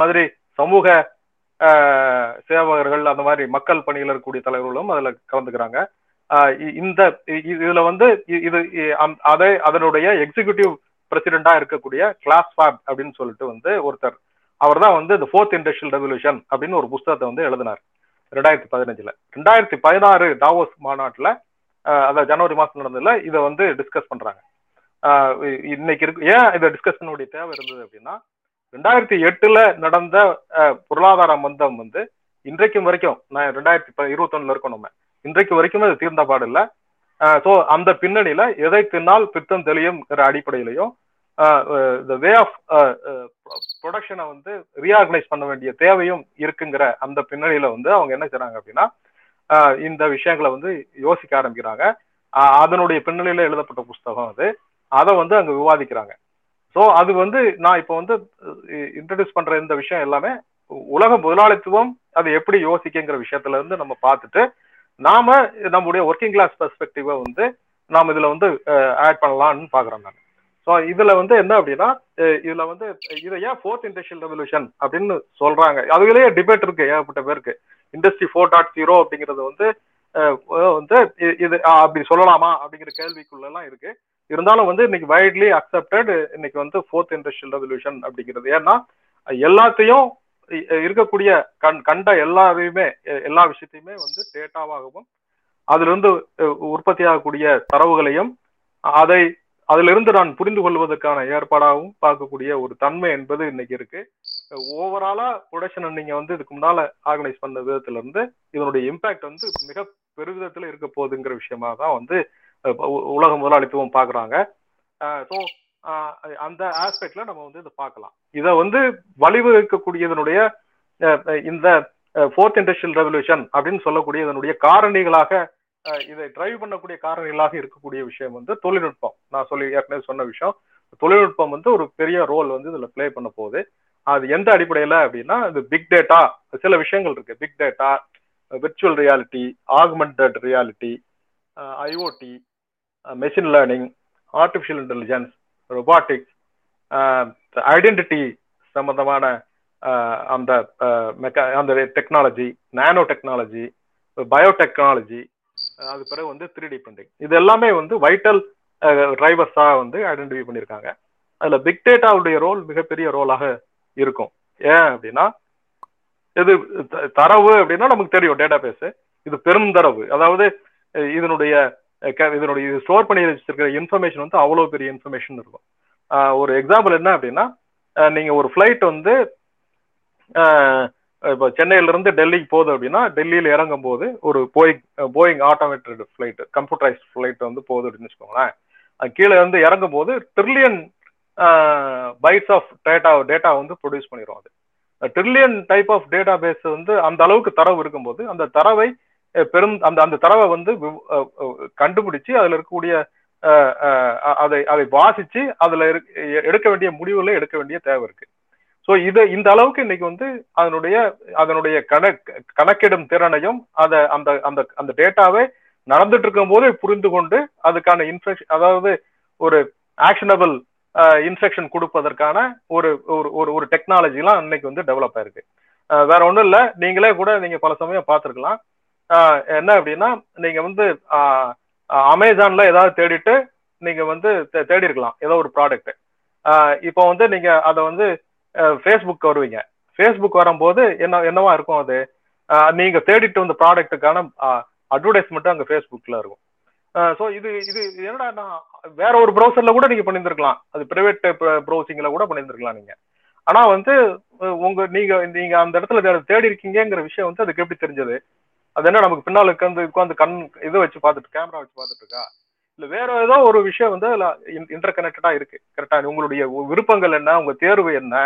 மாதிரி சமூக சேவகர்கள் அந்த மாதிரி மக்கள் பணியில் இருக்கக்கூடிய தலைவர்களும் அதுல கலந்துக்கிறாங்க. இந்த இதுல வந்து இது அதை அதனுடைய எக்ஸிகியூட்டிவ் பிரசிடென்டா இருக்கக்கூடிய கிளாஸ் ஃபேப் அப்படின்னு சொல்லிட்டு வந்து ஒருத்தர். அவர் தான் வந்து இந்த ஃபோர்த் இண்டஸ்ட்ரியல் ரெவல்யூஷன் அப்படின்னு ஒரு புஸ்தகத்தை வந்து எழுதினார். ரெண்டாயிரத்தி பதினஞ்சுல. ரெண்டாயிரத்தி பதினாறு டாவோஸ் மாநாட்டுல அதாவது ஜனவரி மாசம் நடந்ததுல இதை வந்து டிஸ்கஸ் பண்றாங்க. இன்னைக்கு இருக்கு ஏன் இதை டிஸ்கஸ் பண்ண வேண்டிய தேவை இருந்தது அப்படின்னா ரெண்டாயிரத்தி எட்டுல நடந்த பொருளாதார மந்தம் வந்து இன்றைக்கும் வரைக்கும் நான் ரெண்டாயிரத்தி இருபத்தொன்னுல இருக்கோம் நம்ம. இன்றைக்கு வரைக்கும் அது தீர்ந்த பாடு இல்லை. ஸோ அந்த பின்னணியில எதை தின்னால் பித்தம் தெளியும்ங்கிற அடிப்படையிலையும் த வே ஆஃப் ப்ரொடக்ஷனை வந்து ரீஆர்கனைஸ் பண்ண வேண்டிய தேவையும் இருக்குங்கிற அந்த பின்னணியில வந்து அவங்க என்ன செய்றாங்க அப்படின்னா இந்த விஷயங்களை வந்து யோசிக்க ஆரம்பிக்கிறாங்க. அதனுடைய பின்னணியில எழுதப்பட்ட புஸ்தகம் அது. அதை வந்து அங்க விவாதிக்கிறாங்க. ஸோ அது வந்து நான் இப்போ வந்து இன்ட்ரடியூஸ் பண்ற இந்த விஷயம் எல்லாமே உலக முதலாளித்துவம் அதை எப்படி யோசிக்குங்கிற விஷயத்துல இருந்து நம்ம பார்த்துட்டு நாம நம்முடைய ஒர்க்கிங் கிளாஸ் பெர்ஸ்பெக்டிவை வந்து நாம் இதுல வந்து ஆட் பண்ணலாம்னு பாக்குறேன் நான். ஸோ இதுல வந்து என்ன அப்படின்னா இதுல வந்து இதை ஏன் ஃபோர்த் இண்டஸ்ட்ரியல் ரெவல்யூஷன் அப்படின்னு சொல்றாங்க? அதுலயே டிபேட் இருக்கு ஏகப்பட்ட பேருக்கு. இண்டஸ்ட்ரி ஃபோர் டாட் ஜீரோ அப்படிங்கிறது வந்து வந்து இது அப்படி சொல்லலாமா அப்படிங்கிற கேள்விக்குள்ள எல்லாம் இருக்கு. இருந்தாலும் வந்து இன்னைக்கு வைட்லி அக்செப்டட் இன்னைக்கு வந்து ஃபோர்த் இண்டஸ்ட்ரியல் ரெவல்யூஷன் அப்படிங்கிறது. ஏன்னா எல்லாத்தையும் இருக்கக்கூடிய கண் கண்ட எல்லாரையுமே எல்லா விஷயத்தையுமே வந்து டேட்டாவாகவும் அதிலிருந்து உற்பத்தியாகக்கூடிய உற்பத்தி ஆகக்கூடிய தரவுகளையும் அதை அதிலிருந்து நான் புரிந்து கொள்வதற்கான ஏற்பாடாகவும் பார்க்கக்கூடிய ஒரு தன்மை என்பது இன்னைக்கு இருக்கு. ஓவராலா ப்ரொடக்ஷனை நீங்க வந்து இதுக்கு முன்னால ஆர்கனைஸ் பண்ண விதத்துல இருந்து இதனுடைய இம்பாக்ட் வந்து மிக பெருவிதத்துல இருக்க போகுதுங்கிற விஷயமா தான் வந்து உலக முதலாளித்துவம் பார்க்குறாங்க. ஸோ அந்த ஆஸ்பெக்ட்ல நம்ம வந்து இதை பார்க்கலாம். இதை வந்து வழிவகுக்கக்கூடியதனுடைய இந்த ஃபோர்த் இண்டஸ்ட்ரியல் ரெவல்யூஷன் அப்படின்னு சொல்லக்கூடிய இதனுடைய காரணிகளாக இதை டிரைவ் பண்ணக்கூடிய காரணிகளாக இருக்கக்கூடிய விஷயம் வந்து தொழில்நுட்பம். நான் சொல்லி ஏற்கனவே சொன்ன விஷயம். தொழில்நுட்பம் வந்து ஒரு பெரிய ரோல் வந்து இதுல பிளே பண்ண போகுது. அது எந்த அடிப்படையில அப்படின்னா இது பிக் டேட்டா சில விஷயங்கள் இருக்கு. Big data virtual reality augmented reality IoT machine learning artificial intelligence robotics identity சம்பந்தமான uh, அந்த uh, மெக்கா அந்த டெக்னாலஜி நானோ டெக்னாலஜி பயோடெக்னாலஜி அது பிறகு வந்து த்ரீ டி பிரிண்டிங் இது எல்லாமே வந்து வைட்டல் டிரைவர்ஸாக uh, வந்து ஐடென்டிஃபை பண்ணியிருக்காங்க அதில் பிக் டேட்டாவுடைய ரோல் மிகப்பெரிய ரோலாக இருக்கும். ஏன் அப்படின்னா இது தரவு அப்படின்னா நமக்கு தெரியும் டேட்டா பேஸ் இது பெரும் தரவு. அதாவது இதனுடைய இதனுடைய இது ஸ்டோர் பண்ணி வச்சிருக்கிற இன்ஃபர்மேஷன் வந்து அவ்வளோ பெரிய இன்ஃபர்மேஷன் இருக்கும். ஒரு எக்ஸாம்பிள் என்ன அப்படின்னா நீங்க ஒரு ஃப்ளைட் வந்து இப்போ சென்னையில இருந்து டெல்லிக்கு போகுது அப்படின்னா டெல்லியில இறங்கும் போது ஒரு Boeing Boeing automated flight computerised flight வந்து போகுது அப்படின்னு வச்சுக்கோங்களேன். அது கீழே இருந்து இறங்கும் போது trillion bytes of data data வந்து ப்ரொடியூஸ் பண்ணிடும் அது. Trillion type of data base வந்து அந்த அளவுக்கு தரவு இருக்கும்போது அந்த தரவை பெரும் அந்த அந்த தரவை வந்து கண்டுபிடிச்சு அதுல இருக்கக்கூடிய அதை அதை வாசிச்சு அதுல எடுக்க வேண்டிய முடிவுகளை எடுக்க வேண்டிய தேவை இருக்கு. ஸோ இதை இந்த அளவுக்கு இன்னைக்கு வந்து அதனுடைய அதனுடைய கணக் கணக்கிடும் திறனையும் அதை அந்த அந்த அந்த டேட்டாவை நடந்துட்டு இருக்கும் போதே புரிந்து கொண்டு அதுக்கான இன்ஃபெக்ஷன் அதாவது ஒரு ஆக்ஷனபிள் இன்ஃபெக்ஷன் கொடுப்பதற்கான ஒரு ஒரு ஒரு டெக்னாலஜிலாம் இன்னைக்கு வந்து டெவலப் ஆயிருக்கு. வேற ஒன்றும் இல்லை. நீங்களே கூட நீங்க பல சமயம் பார்த்துருக்கலாம். என்ன அப்படின்னா நீங்க வந்து அமேசான்ல ஏதாவது தேடிட்டு நீங்க வந்து தேடி இருக்கலாம் ஏதோ ஒரு ப்ராடக்ட் இப்போ வந்து நீங்க அதை வந்து ஃபேஸ்புக் வருவீங்க. ஃபேஸ்புக் வரும்போது என்ன என்னவா இருக்கும் அது? நீங்க தேடிட்டு வந்த ப்ராடக்ட்டுக்கான அட்வர்டைஸ்மெண்ட்டும் அங்கே ஃபேஸ்புக்ல இருக்கும். ஸோ இது இது என்னடா நான் வேற ஒரு ப்ரௌசர்ல கூட நீங்க பண்ணியிருந்திருக்கலாம் அது பிரைவேட் ப்ரௌசிங்ல கூட பண்ணியிருந்திருக்கலாம் நீங்க. ஆனா வந்து உங்க நீங்க நீங்க அந்த இடத்துல தேடி இருக்கீங்கிற விஷயம் வந்து அதுக்கு எப்படி தெரிஞ்சது? அது என்ன நமக்கு பின்னால் உட்காந்து உட்காந்து கண் இதை வச்சு பார்த்துட்டு கேமரா வச்சு பார்த்துட்டு இருக்கா? இல்ல வேற ஏதோ ஒரு விஷயம் வந்து அதுல இன்டர் கனெக்டடா இருக்கு. கரெக்டா உங்களுடைய விருப்பங்கள் என்ன? உங்க தேர்வு என்ன?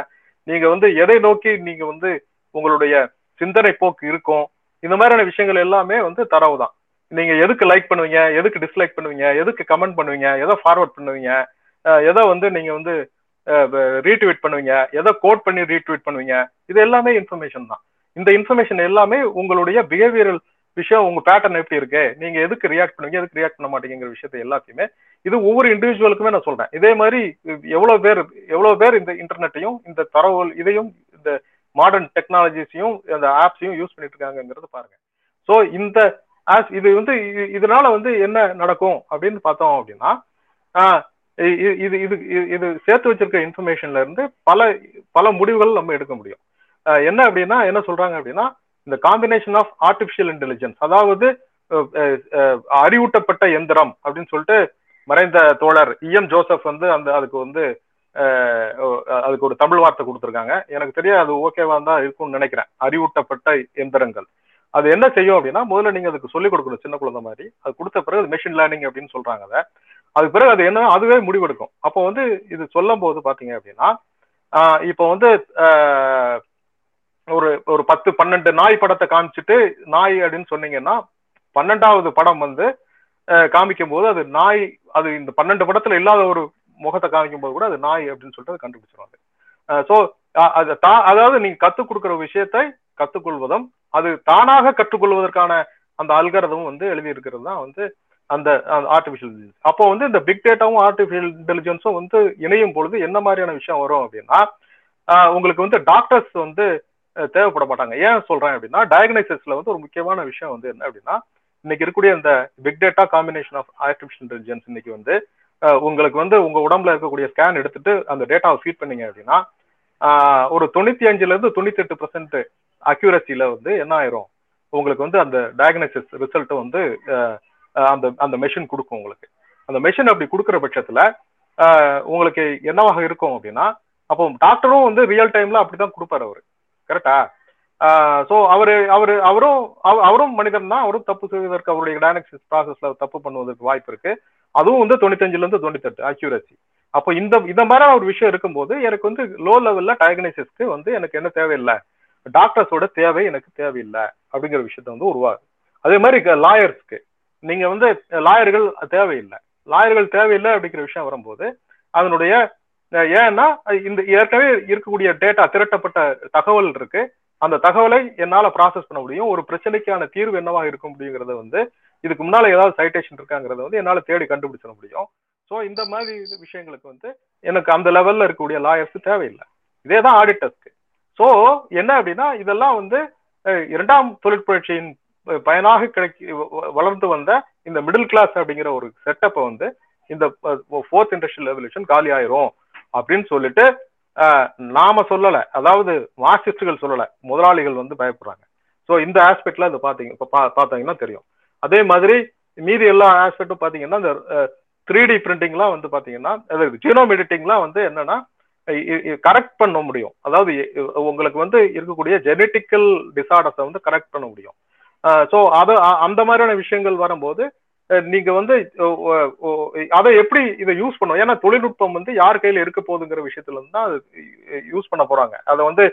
நீங்க வந்து எதை நோக்கி நீங்க வந்து உங்களுடைய சிந்தனை போக்கு இருக்கும்? இந்த மாதிரியான விஷயங்கள் எல்லாமே வந்து தரவு தான். நீங்க எதுக்கு லைக் பண்ணுவீங்க? எதுக்கு டிஸ்லைக் பண்ணுவீங்க? எதுக்கு கமெண்ட் பண்ணுவீங்க? எதை ஃபார்வர்ட் பண்ணுவீங்க? எதை வந்து நீங்க வந்து ரீட்வீட் பண்ணுவீங்க? எதை கோட் பண்ணி ரீட்வீட் பண்ணுவீங்க? இது எல்லாமே இன்ஃபர்மேஷன் தான். இந்த இன்ஃபர்மேஷன் எல்லாமே உங்களுடைய பிஹேவியரல் விஷயம் உங்க பேட்டர்ன் எப்படி இருக்கு? நீங்க எதுக்கு ரியாக்ட் பண்ணுவீங்க? எதுக்கு ரியாக்ட் பண்ண மாட்டேங்கிற விஷயத்த எல்லாத்தையுமே இது ஒவ்வொரு இண்டிவிஜுவலுக்குமே நான் சொல்றேன். இதே மாதிரி எவ்வளவு பேர் எவ்வளவு பேர் இந்த இன்டர்நெட்டையும் இந்த தரவுகள் இதையும் இந்த மாடர்ன் டெக்னாலஜிஸையும் அந்த ஆப்ஸையும் யூஸ் பண்ணிட்டு இருக்காங்கிறது பாருங்க. ஸோ இந்த ஆப்ஸ் இது வந்து இதனால வந்து என்ன நடக்கும் அப்படின்னு பார்த்தோம் அப்படின்னா இது இது இது- இது சேர்த்து வச்சிருக்க இன்ஃபர்மேஷன்ல இருந்து பல பல முடிவுகள் நம்ம எடுக்க முடியும். என்ன அப்படின்னா என்ன சொல்றாங்க அப்படின்னா இந்த காம்பினேஷன் ஆஃப் ஆர்டிபிஷியல் இன்டெலிஜென்ஸ் அதாவது அறிவூட்டப்பட்ட எந்திரம் அப்படின்னு சொல்லிட்டு மறைந்த தோழர் இஎம் ஜோசப் வந்து அந்த அதுக்கு வந்து அதுக்கு ஒரு தமிழ் வார்த்தை கொடுத்துருக்காங்க. எனக்கு தெரியாது அது ஓகேவா தான் இருக்கும்னு நினைக்கிறேன். அறிவூட்டப்பட்ட எந்திரங்கள். அது என்ன செய்யும் அப்படின்னா முதல்ல நீங்க அதுக்கு சொல்லிக் கொடுக்கணும் சின்ன குழந்தை மாதிரி. அது கொடுத்த பிறகு மெஷின் லேர்னிங் அப்படின்னு சொல்றாங்க அதை. அதுக்கு பிறகு அது என்ன அதுவே முடிவெடுக்கும். அப்போ வந்து இது சொல்லும் போது பாத்தீங்க அப்படின்னா இப்போ வந்து ஒரு ஒரு பத்து பன்னெண்டு நாய் படத்தை காமிச்சிட்டு நாய் அப்படின்னு சொன்னீங்கன்னா பன்னெண்டாவது படம் வந்து காமிக்கும் போது அது நாய் அது இந்த பன்னெண்டு படத்துல இல்லாத ஒரு முகத்தை காமிக்கும் போது கூட அது நாய் அப்படின்னு சொல்லிட்டு அது கண்டுபிடிச்சிருவாங்க. ஸோ அது தா அதாவது நீங்க கத்துக் கொடுக்குற விஷயத்தை கத்துக்கொள்வதும் அது தானாக கற்றுக்கொள்வதற்கான அந்த அல்கரதமும் வந்து எழுதி இருக்கிறது தான் வந்து அந்த ஆர்டிபிஷியல் இன்டெலிஜென்ஸ் அப்போ வந்து இந்த பிக் டேட்டாவும் ஆர்டிபிஷியல் இன்டெலிஜென்ஸும் வந்து இணையும் பொழுது என்ன மாதிரியான விஷயம் வரும் அப்படின்னா உங்களுக்கு வந்து டாக்டர்ஸ் வந்து தேவைப்பட மாட்டாங்க. ஏன் சொல்றேன் அப்படின்னா டயக்னைசிஸ்ல வந்து ஒரு முக்கியமான விஷயம் வந்து என்ன அப்படின்னா இன்னைக்கு இருக்கக்கூடிய இந்த big data combination of artificial intelligence இன்னைக்கு வந்து உங்களுக்கு வந்து உங்க உடம்புல இருக்கக்கூடிய ஸ்கேன் எடுத்துட்டு அந்த டேட்டாவை ஃபீட் பண்ணீங்க அப்படின்னா ஆஹ், ஒரு தொண்ணூத்தி அஞ்சுல இருந்து தொண்ணூத்தி எட்டு பர்சன்ட் அக்யூரஸில வந்து என்ன ஆயிரும்? உங்களுக்கு வந்து அந்த டயக்னோசிஸ் ரிசல்ட் வந்து அந்த அந்த மெஷின் கொடுக்கும் உங்களுக்கு. அந்த மெஷின் அப்படி கொடுக்குற பட்சத்துல ஆஹ், உங்களுக்கு என்னவாக இருக்கும் அப்படின்னா அப்போ டாக்டரும் வந்து ரியல் டைம்ல அப்படிதான் கொடுப்பாரு அவரு. கரெக்டா? ஸோ அவரு அவரு அவரும் அவ- அவரும் மனிதன் தான். அவரும் தப்பு செய்வதற்கு அவருடைய டயக்னோசிஸ் ப்ராசஸ்ல தப்பு பண்ணுவதற்கு வாய்ப்பு இருக்கு. அதுவும் வந்து தொண்ணூத்தஞ்சுல இருந்து தொண்ணூத்தெட்டு அக்யூரசி அப்போ இந்த இந்த மாதிரி ஒரு விஷயம் இருக்கும்போது எனக்கு வந்து லோ லெவல்ல டயக்னைசிஸ்க்கு வந்து எனக்கு என்ன தேவையில்லை? டாக்டர்ஸோட தேவை எனக்கு தேவையில்லை அப்படிங்கிற விஷயத்த வந்து உருவாகுது அதே மாதிரி லாயர்ஸ்க்கு நீங்க வந்து லாயர்கள் தேவையில்லை. லாயர்கள் தேவையில்லை அப்படிங்கிற விஷயம் வரும்போது அதனுடைய ஏன்னா இந்த ஏற்கனவே இருக்கக்கூடிய டேட்டா திரட்டப்பட்ட தகவல் இருக்கு. அந்த தகவலை என்னால ப்ராசஸ் பண்ண முடியும். ஒரு பிரச்சனைக்கான தீர்வு என்னவா இருக்க முடியுங்கிறத வந்து இதுக்கு முன்னால ஏதாவது சைட்டேஷன் இருக்காங்கிறத வந்து என்னால தேடி கண்டுபிடிச்சிட முடியும். ஸோ இந்த மாதிரி விஷயங்களுக்கு வந்து எனக்கு அந்த லெவல்ல இருக்கக்கூடிய லாயர்ஸ் தேவையில்லை. இதே தான் ஆடிட்டர்ஸ்க்கு ஸோ என்ன அப்படின்னா இதெல்லாம் வந்து இரண்டாம் தொழிற்புரட்சியின் பயனாக கிடைக்க வ- வளர்ந்து வந்த இந்த மிடில் கிளாஸ் அப்படிங்கிற ஒரு செட்டப்பை வந்து இந்த ஃபோர்த் இண்டஸ்ட்ரியல் ரெவல்யூஷன் காலி ஆயிரும் அப்படின்னு சொல்லிட்டு நாம சொல்லல. அதாவது மார்க்சிஸ்டுகள் சொல்லல. முதலாளிகள் வந்து பயப்படுறாங்க. ஸோ இந்த ஆஸ்பெக்ட்ல அது பாத்தீங்க இப்ப பா- பாத்தீங்கன்னா தெரியும். அதே மாதிரி மீதி எல்லா ஆஸ்பெக்டும் பாத்தீங்கன்னா இந்த த்ரீ டி பிரிண்டிங்லாம் வந்து பாத்தீங்கன்னா ஜீனோம் எடிட்டிங்லாம் வந்து என்னன்னா கரெக்ட் பண்ண முடியும். அதாவது உங்களுக்கு வந்து இருக்கக்கூடிய ஜெனட்டிக்கல் டிசார்டர்ஸை வந்து கரெக்ட் பண்ண முடியும். ஸோ அது அந்த மாதிரியான விஷயங்கள் வரும்போது நீங்க வந்து அதை எப்படி இதை யூஸ் பண்ணும் ஏன்னா தொழில்நுட்பம் வந்து யார் கையில இருக்க போகுதுங்கிற விஷயத்துல இருந்து தான் யூஸ் பண்ண போறாங்க. அதை வந்து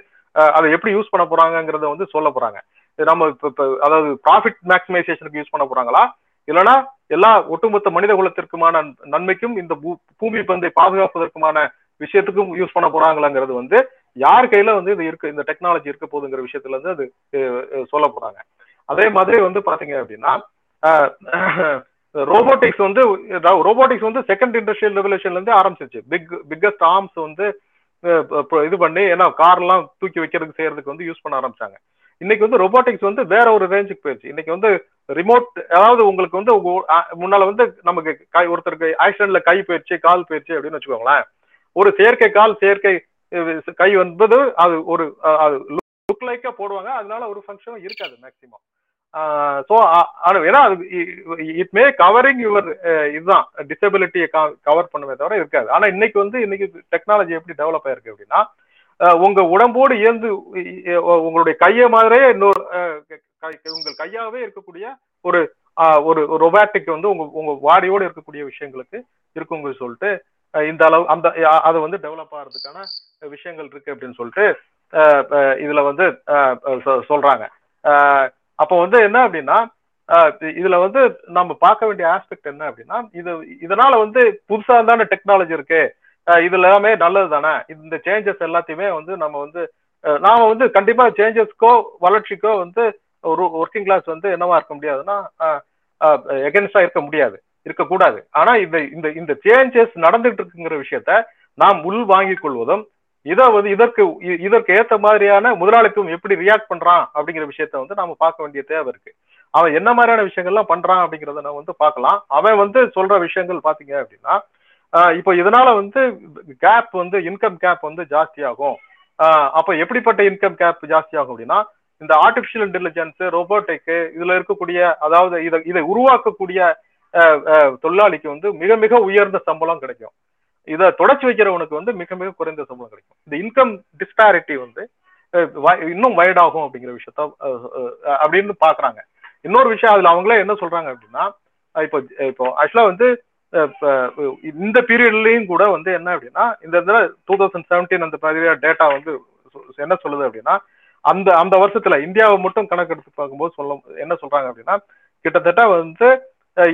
அதை எப்படி யூஸ் பண்ண போறாங்கங்கிறத வந்து சொல்ல போறாங்க. நம்ம இப்போ அதாவது ப்ராஃபிட் மேக்சிமைசேஷனுக்கு யூஸ் பண்ண போறாங்களா? இல்லைன்னா எல்லா ஒட்டுமொத்த மனித குலத்திற்குமான நன்மைக்கும் இந்த பூ- பூமி பந்தை பாதுகாப்பதற்குமான விஷயத்துக்கும் யூஸ் பண்ண போறாங்களாங்கிறது வந்து யார் கையில வந்து இது இருக்கு இந்த டெக்னாலஜி இருக்க போகுதுங்கிற விஷயத்துல இருந்து அது சொல்ல போறாங்க. அதே மாதிரி வந்து பாத்தீங்க அப்படின்னா ரோபோட்டிக்ஸ் வந்து ரோபோட்டிக்ஸ் வந்து செகண்ட் இண்டஸ்ட்ரியல் ரெவல்யூஷன்ல இருந்து ஆரம்பிச்சிருச்சு. பிக் பிக்கஸ்ட் ஆர்ம்ஸ் வந்து இது பண்ணி ஏன்னா கார்லாம் தூக்கி வைக்கிறதுக்கு செய்யறதுக்கு வந்து யூஸ் பண்ண ஆரம்பிச்சாங்க. இன்னைக்கு வந்து ரோபோட்டிக்ஸ் வந்து வேற ஒரு ரேஞ்சுக்கு போயிடுச்சு இன்னைக்கு வந்து ரிமோட் அதாவது உங்களுக்கு வந்து உங்க- முன்னால வந்து நமக்கு கை ஒருத்தருக்கு ஆக்சிடென்ட்ல கை போயிடுச்சு கால் போயிடுச்சு அப்படின்னு வச்சுக்கோங்களேன். ஒரு செயற்கை கால் செயற்கை கை என்பது அது ஒரு அது லுக் லைக்கா போடுவாங்க. அதனால ஒரு ஃபங்க்ஷனும் இருக்காது மேக்சிமம் ஸோ ஏன்னா இட் மே கவரிங் யுவர் இதுதான். டிசபிலிட்டியை கவர் பண்ணுமே தவிர இருக்காது. ஆனால் இன்னைக்கு வந்து இன்னைக்கு டெக்னாலஜி எப்படி டெவலப் ஆயிருக்கு அப்படின்னா உங்க உடம்போடு இயந்து உங்களுடைய கையை மாதிரியே இன்னொரு உங்கள் கையாவே இருக்கக்கூடிய ஒரு ஒரு ரொபாட்டிக் வந்து உங்க உங்க வாடியோடு இருக்கக்கூடிய விஷயங்களுக்கு இருக்குங்க சொல்லிட்டு இந்த அளவு அந்த அது வந்து டெவலப் ஆகிறதுக்கான விஷயங்கள் இருக்கு அப்படின்னு சொல்லிட்டு இதுல வந்து சொ- சொல்றாங்க. அப்போ வந்து என்ன அப்படின்னா இதுல வந்து நம்ம பார்க்க வேண்டிய ஆஸ்பெக்ட் என்ன அப்படின்னா இது இதனால வந்து புதுசா தானே டெக்னாலஜி இருக்கு. இது எல்லாமே நல்லது தானே. இந்த சேஞ்சஸ் எல்லாத்தையுமே வந்து நம்ம வந்து நாம வந்து கண்டிப்பா சேஞ்சஸ்க்கோ வளர்ச்சிக்கோ வந்து ஒரு ஒர்க்கிங் கிளாஸ் வந்து என்னவா இருக்க முடியாதுன்னா எகென்ஸ்டா இருக்க முடியாது. இருக்கக்கூடாது. ஆனா இந்த இந்த இந்த சேஞ்சஸ் நடந்துட்டு இருக்குங்கிற விஷயத்த நாம் உள் வாங்கிக் கொள்வதும் இதை வந்து இதற்கு இதற்கு ஏத்த மாதிரியான முதலாளித்துவம் எப்படி ரியாக்ட் பண்றான் அப்படிங்கிற விஷயத்த வந்து நாம பார்க்க வேண்டிய தேவை இருக்கு. அவன் என்ன மாதிரியான விஷயங்கள்லாம் பண்றான் அப்படிங்கறத நம்ம வந்து பார்க்கலாம். அவன் வந்து சொல்ற விஷயங்கள் பாத்தீங்க அப்படின்னா இப்போ இதனால வந்து கேப் வந்து இன்கம் கேப் வந்து ஜாஸ்தியாகும். அப்போ அப்ப எப்படிப்பட்ட இன்கம் கேப் ஜாஸ்தியாகும் அப்படின்னா இந்த ஆர்டிபிஷியல் இன்டெலிஜென்ஸ் ரோபோட்டிக்கு இதுல இருக்கக்கூடிய அதாவது இதை இதை உருவாக்கக்கூடிய தொழிலாளிக்கு வந்து மிக மிக உயர்ந்த சம்பளம் கிடைக்கும். இதை தொடச்சி வைக்கிறவனுக்கு வந்து மிக மிக குறைந்த சம்பளம் கிடைக்கும். இந்த இன்கம் டிஸ்பாரிட்டி வந்து இன்னும் வைட் ஆகும் அப்படிங்கிற விஷயத்த அப்படின்னு பாக்குறாங்க. இன்னொரு விஷயம் அதுல அவங்களே என்ன சொல்றாங்க அப்படின்னா இப்போ இப்போ ஆக்சுவலா வந்து இந்த பீரியட்லயும் கூட வந்து என்ன அப்படின்னா இந்த இதுல டூ தௌசண்ட் செவன்டீன் அந்த மாதிரியா டேட்டா வந்து சொ- என்ன சொல்லுது அப்படின்னா அந்த அந்த வருஷத்துல இந்தியாவை மட்டும் கணக்கெடுத்து பார்க்கும்போது சொல்ல என்ன சொல்றாங்க அப்படின்னா கிட்டத்தட்ட வந்து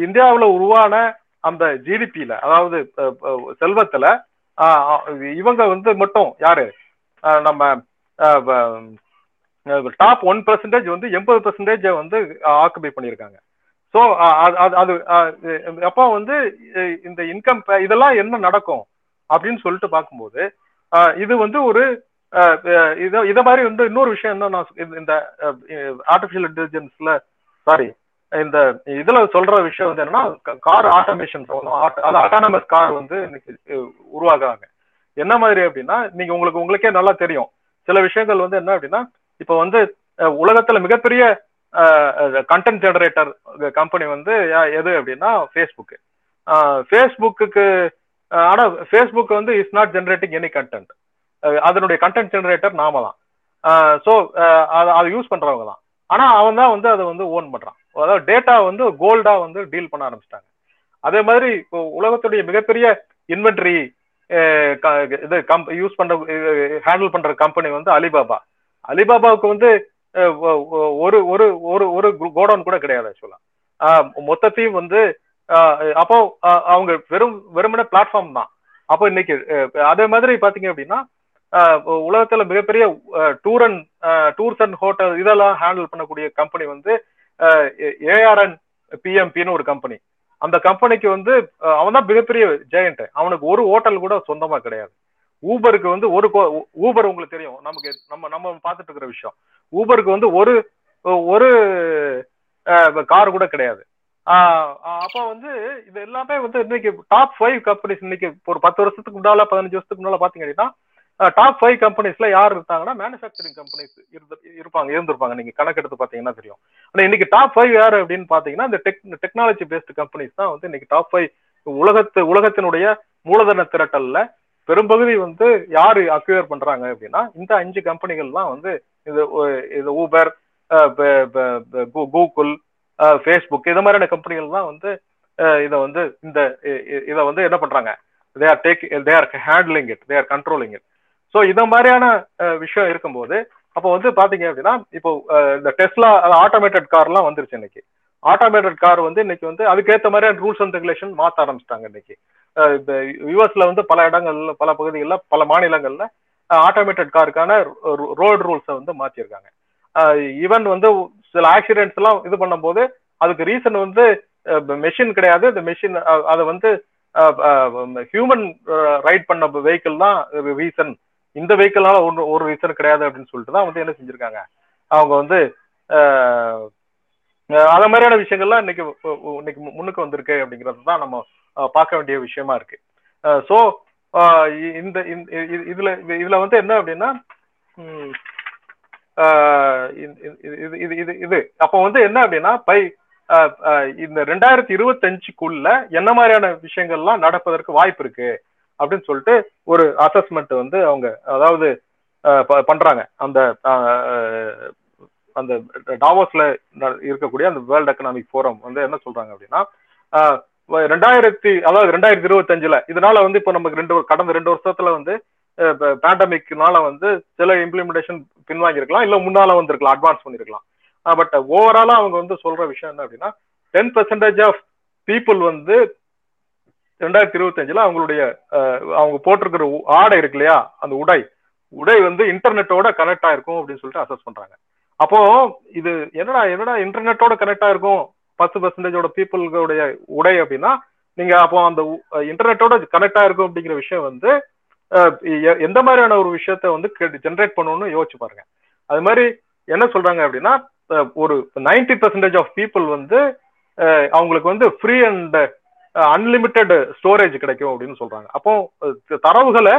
இந்தியாவில் உருவான அந்த ஜிடிபியில அதாவது செல்வத்துல இவங்க வந்து மட்டும் யாரு? நம்ம டாப் ஒன் பெர்சன்டேஜ் வந்து எண்பது பெர்சன்டேஜ் வந்து ஆக்குபை பண்ணியிருக்காங்க. ஸோ அது அது அப்போ வந்து இந்த இன்கம் இதெல்லாம் என்ன நடக்கும் அப்படின்னு சொல்லிட்டு பார்க்கும்போது இது வந்து ஒரு இதை இதை மாதிரி வந்து இன்னொரு விஷயம் என்ன நான் இந்த- இந்த ஆர்டிஃபிஷியல் இன்டெலிஜென்ஸ்ல சாரி இந்த இதுல சொல்ற விஷயம் வந்து என்னன்னா கார் ஆட்டோமேஷன் அது அட்டானமஸ் கார் வந்து இன்னைக்கு அஹ், உருவாக்குறாங்க. என்ன மாதிரி அப்படின்னா நீங்க உங்களுக்கு உங்களுக்கே நல்லா தெரியும். சில விஷயங்கள் வந்து என்ன அப்படின்னா இப்போ வந்து உலகத்துல மிகப்பெரிய கண்டென்ட் ஜெனரேட்டர் கம்பெனி வந்து எது அப்படின்னா ஃபேஸ்புக் ஃபேஸ்புக்கு ஆனா ஃபேஸ்புக் வந்து is not generating any content அதனுடைய கண்டென்ட் ஜெனரேட்டர் நாம தான். ஸோ அதை யூஸ் பண்றவங்க தான். ஆனா அவன் தான் வந்து அதை வந்து ஓன் பண்றான். அதாவது டேட்டா வந்து கோல்டா வந்து டீல் பண்ண ஆரம்பிச்சிட்டாங்க. அதே மாதிரி இப்போ உலகத்துடைய மிகப்பெரிய இன்வென்ட்ரி இது யூஸ் பண்ற ஹேண்டில் பண்ற கம்பெனி வந்து அலிபாபா அலிபாபாவுக்கு வந்து ஒரு ஒரு ஒரு ஒரு கோடவுன் கூட கிடையாது ஆக்சுவலா மொத்தத்தையும் வந்து அப்போ அவங்க வெறும் வெறுமனே பிளாட்ஃபார்ம் தான். அப்போ இன்னைக்கு அதே மாதிரி பாத்தீங்க அப்படின்னா உலகத்துல மிகப்பெரிய tour and tours and hotel இதெல்லாம் ஹேண்டில் பண்ணக்கூடிய கம்பெனி வந்து ஏஆர்என் பிஎம்பின்னு ஒரு கம்பெனி அந்த கம்பெனிக்கு வந்து அவன் தான் மிகப்பெரிய ஜெயண்ட் அவனுக்கு ஒரு ஹோட்டல் கூட சொந்தமா கிடையாது. ஊபருக்கு வந்து ஒரு ஊபர் உங்களுக்கு தெரியும். நமக்கு நம்ம நம்ம பார்த்துட்டு இருக்கிற விஷயம். ஊபருக்கு வந்து ஒரு ஒரு கார் கூட கிடையாது. ஆஹ் அப்போ வந்து இது எல்லாமே வந்து இன்னைக்கு டாப் ஃபைவ் கம்பெனிஸ் இன்னைக்கு ஒரு பத்து வருஷத்துக்கு முன்னால பதினஞ்சு வருஷத்துக்கு முன்னால பாத்தீங்கன்னா டாப் ஃபைவ் கம்பெனிஸ்ல யார் இருந்தாங்கன்னா மேனுஃபேக்சரிங் கம்பெனிஸ் இருப்பாங்க இருந்திருப்பாங்க. நீங்க கணக்கெடுத்து பாத்தீங்கன்னா தெரியும். ஆனா இன்னைக்கு டாப் ஃபைவ் யார் அப்படின்னு பாத்தீங்கன்னா இந்த டெக் டெக்னாலஜி பேஸ்டு கம்பெனிஸ் தான் வந்து இன்னைக்கு டாப் ஃபைவ் உலகத்து உலகத்தினுடைய மூலதன திரட்டல்ல பெரும்பகுதி வந்து யாரு அக்யூர் பண்றாங்க அப்படின்னா இந்த அஞ்சு கம்பெனிகள் தான் வந்து இது இது ஊபர் கூகுள் ஃபேஸ்புக் இது மாதிரியான கம்பெனிகள் தான் வந்து இதை வந்து இந்த இதை வந்து என்ன பண்றாங்க? They are take they are handling it they are controlling it so இந்த மாதிரியான விஷயம் இருக்கும்போது அப்போ வந்து பாத்தீங்க அப்படின்னா இப்போ இந்த டெஸ்லா ஆட்டோமேட்டட் கார்லாம் வந்துருச்சு இன்னைக்கு. ஆட்டோமேட்டட் கார் வந்து இன்னைக்கு வந்து அதுக்கேற்ற மாதிரியான ரூல்ஸ் அண்ட் ரெகுலேஷன் மாத்த ஆரம்பிச்சிட்டாங்க இன்னைக்கு. இந்த யூஎஸ்ல வந்து பல இடங்கள்ல பல பகுதிகளில் பல மாநிலங்கள்ல ஆட்டோமேட்டட் காருக்கான ரோடு ரூல்ஸை வந்து மாத்திருக்காங்க. ஈவன் வந்து சில ஆக்சிடென்ட்ஸ் எல்லாம் இது பண்ணும்போது அதுக்கு ரீசன் வந்து மெஷின் கிடையாது. இந்த மெஷின் அதை வந்து ஹியூமன் ரைட் பண்ண வெஹிக்கிள் தான் ரீசன் இந்த வெஹிக்கிள்னால ஒன்று ஒரு ரீசன் கிடையாது அப்படின்னு சொல்லிட்டு தான் வந்து என்ன செஞ்சிருக்காங்க? அவங்க வந்து அஹ், அத மாதிரியான விஷயங்கள்லாம் இன்னைக்கு இன்னைக்கு முன்னுக்கு வந்திருக்கு அப்படிங்கிறது தான் நம்ம பார்க்க வேண்டிய விஷயமா இருக்கு. ஸோ இந்த இந்த- இதுல இதுல வந்து என்ன அப்படின்னா ஆஹ் இது- இது- இது இது அப்போ வந்து என்ன அப்படின்னா பை ஆஹ் இந்த ரெண்டாயிரத்தி இருபத்தஞ்சுக்குள்ள என்ன மாதிரியான விஷயங்கள்லாம் நடப்பதற்கு வாய்ப்பு இருக்கு? அப்படின்னு சொல்லிட்டு ஒரு அசஸ்மெண்ட் வந்து அவங்க அதாவது ப- பண்றாங்க. அந்த அந்த டாவோஸ்ல இருக்கக்கூடிய அந்த வேர்ல்ட் எக்கனாமிக் ஃபோரம் வந்து என்ன சொல்றாங்க அப்படின்னா ரெண்டாயிரத்தி அதாவது ரெண்டாயிரத்தி இருபத்தஞ்சுல இதனால வந்து இப்போ நமக்கு ரெண்டு வரு- கடந்த ரெண்டு வருஷத்துல வந்து பேண்டமிக்னால வந்து சில இம்ப்ளிமெண்டேஷன் பின்வாங்கியிருக்கலாம் இல்ல முன்னால வந்திருக்கலாம் அட்வான்ஸ் பண்ணிருக்கலாம் பட் ஓவராலா அவங்க வந்து சொல்ற விஷயம் என்ன அப்படின்னா டென் பெர்சன்டேஜ் ஆஃப் பீப்புள் வந்து ரெண்டாயிரத்தி இருபத்தஞ்சுல அவங்களுடைய அவங்க போட்டிருக்கிற ஆடை இருக்கு இல்லையா அந்த உடை. உடை வந்து இன்டர்நெட்டோட கனெக்ட் ஆயிருக்கும் அப்படின்னு சொல்லிட்டு அசஸ் பண்றாங்க. அப்போ இது என்னடா என்னடா இன்டர்நெட்டோட கனெக்ட் ஆயிருக்கும்? பத்து பர்சன்டேஜோட பீப்புளுடைய உடை அப்படின்னா நீங்க அப்போ அந்த இன்டர்நெட்டோட கனெக்ட் ஆயிருக்கும் அப்படிங்கிற விஷயம் வந்து எந்த மாதிரியான ஒரு விஷயத்த வந்து ஜென்ரேட் பண்ணணும்னு யோசிச்சு பாருங்க. அது மாதிரி என்ன சொல்றாங்க அப்படின்னா ஒரு நைன்டி பர்சன்டேஜ் ஆஃப் பீப்புள் வந்து அவங்களுக்கு வந்து ஃப்ரீ அண்ட் அன்லிமிட்டெட் ஸ்டோரேஜ் கிடைக்கும் அப்படின்னு சொல்றாங்க. அப்போ தரவுகளை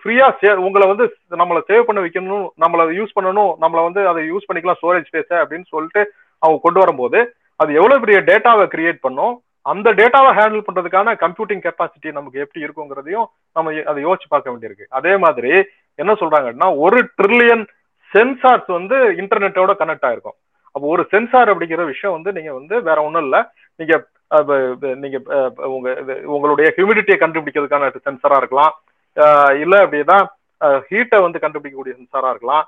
ஃப்ரீயா உங்களை வந்து நம்மளை சேவ் பண்ண வைக்கணும் நம்மளை யூஸ் பண்ணணும் நம்மளை வந்து அதை யூஸ் பண்ணிக்கலாம் ஸ்டோரேஜ் ஸ்பேஸ அப்படின்னு சொல்லிட்டு அவங்க கொண்டு வரும்போது அது எவ்வளவு பெரிய டேட்டாவை கிரியேட் பண்ணும் அந்த டேட்டாவை ஹேண்டில் பண்றதுக்கான கம்ப்யூட்டிங் கெப்பாசிட்டி நமக்கு எப்படி இருக்குங்கிறதையும் நம்ம அதை யோசிச்சு பார்க்க வேண்டியிருக்கு. அதே மாதிரி என்ன சொல்றாங்கன்னா ஒரு ட்ரில்லியன் சென்சார்ஸ் வந்து இன்டர்நெட்டோட கனெக்ட் ஆயிருக்கும். அப்போ ஒரு சென்சார் அப்படிங்கிற விஷயம் வந்து நீங்க வந்து வேற ஒன்றும் இல்லை. நீங்க நீங்க உங்க உங்களுடைய ஹியூமிடிட்டியை கண்டுபிடிக்கிறதுக்கான சென்சரா இருக்கலாம். இல்ல அப்படின்னா ஹீட்டை வந்து கண்டுபிடிக்கக்கூடிய சென்சாரா இருக்கலாம்.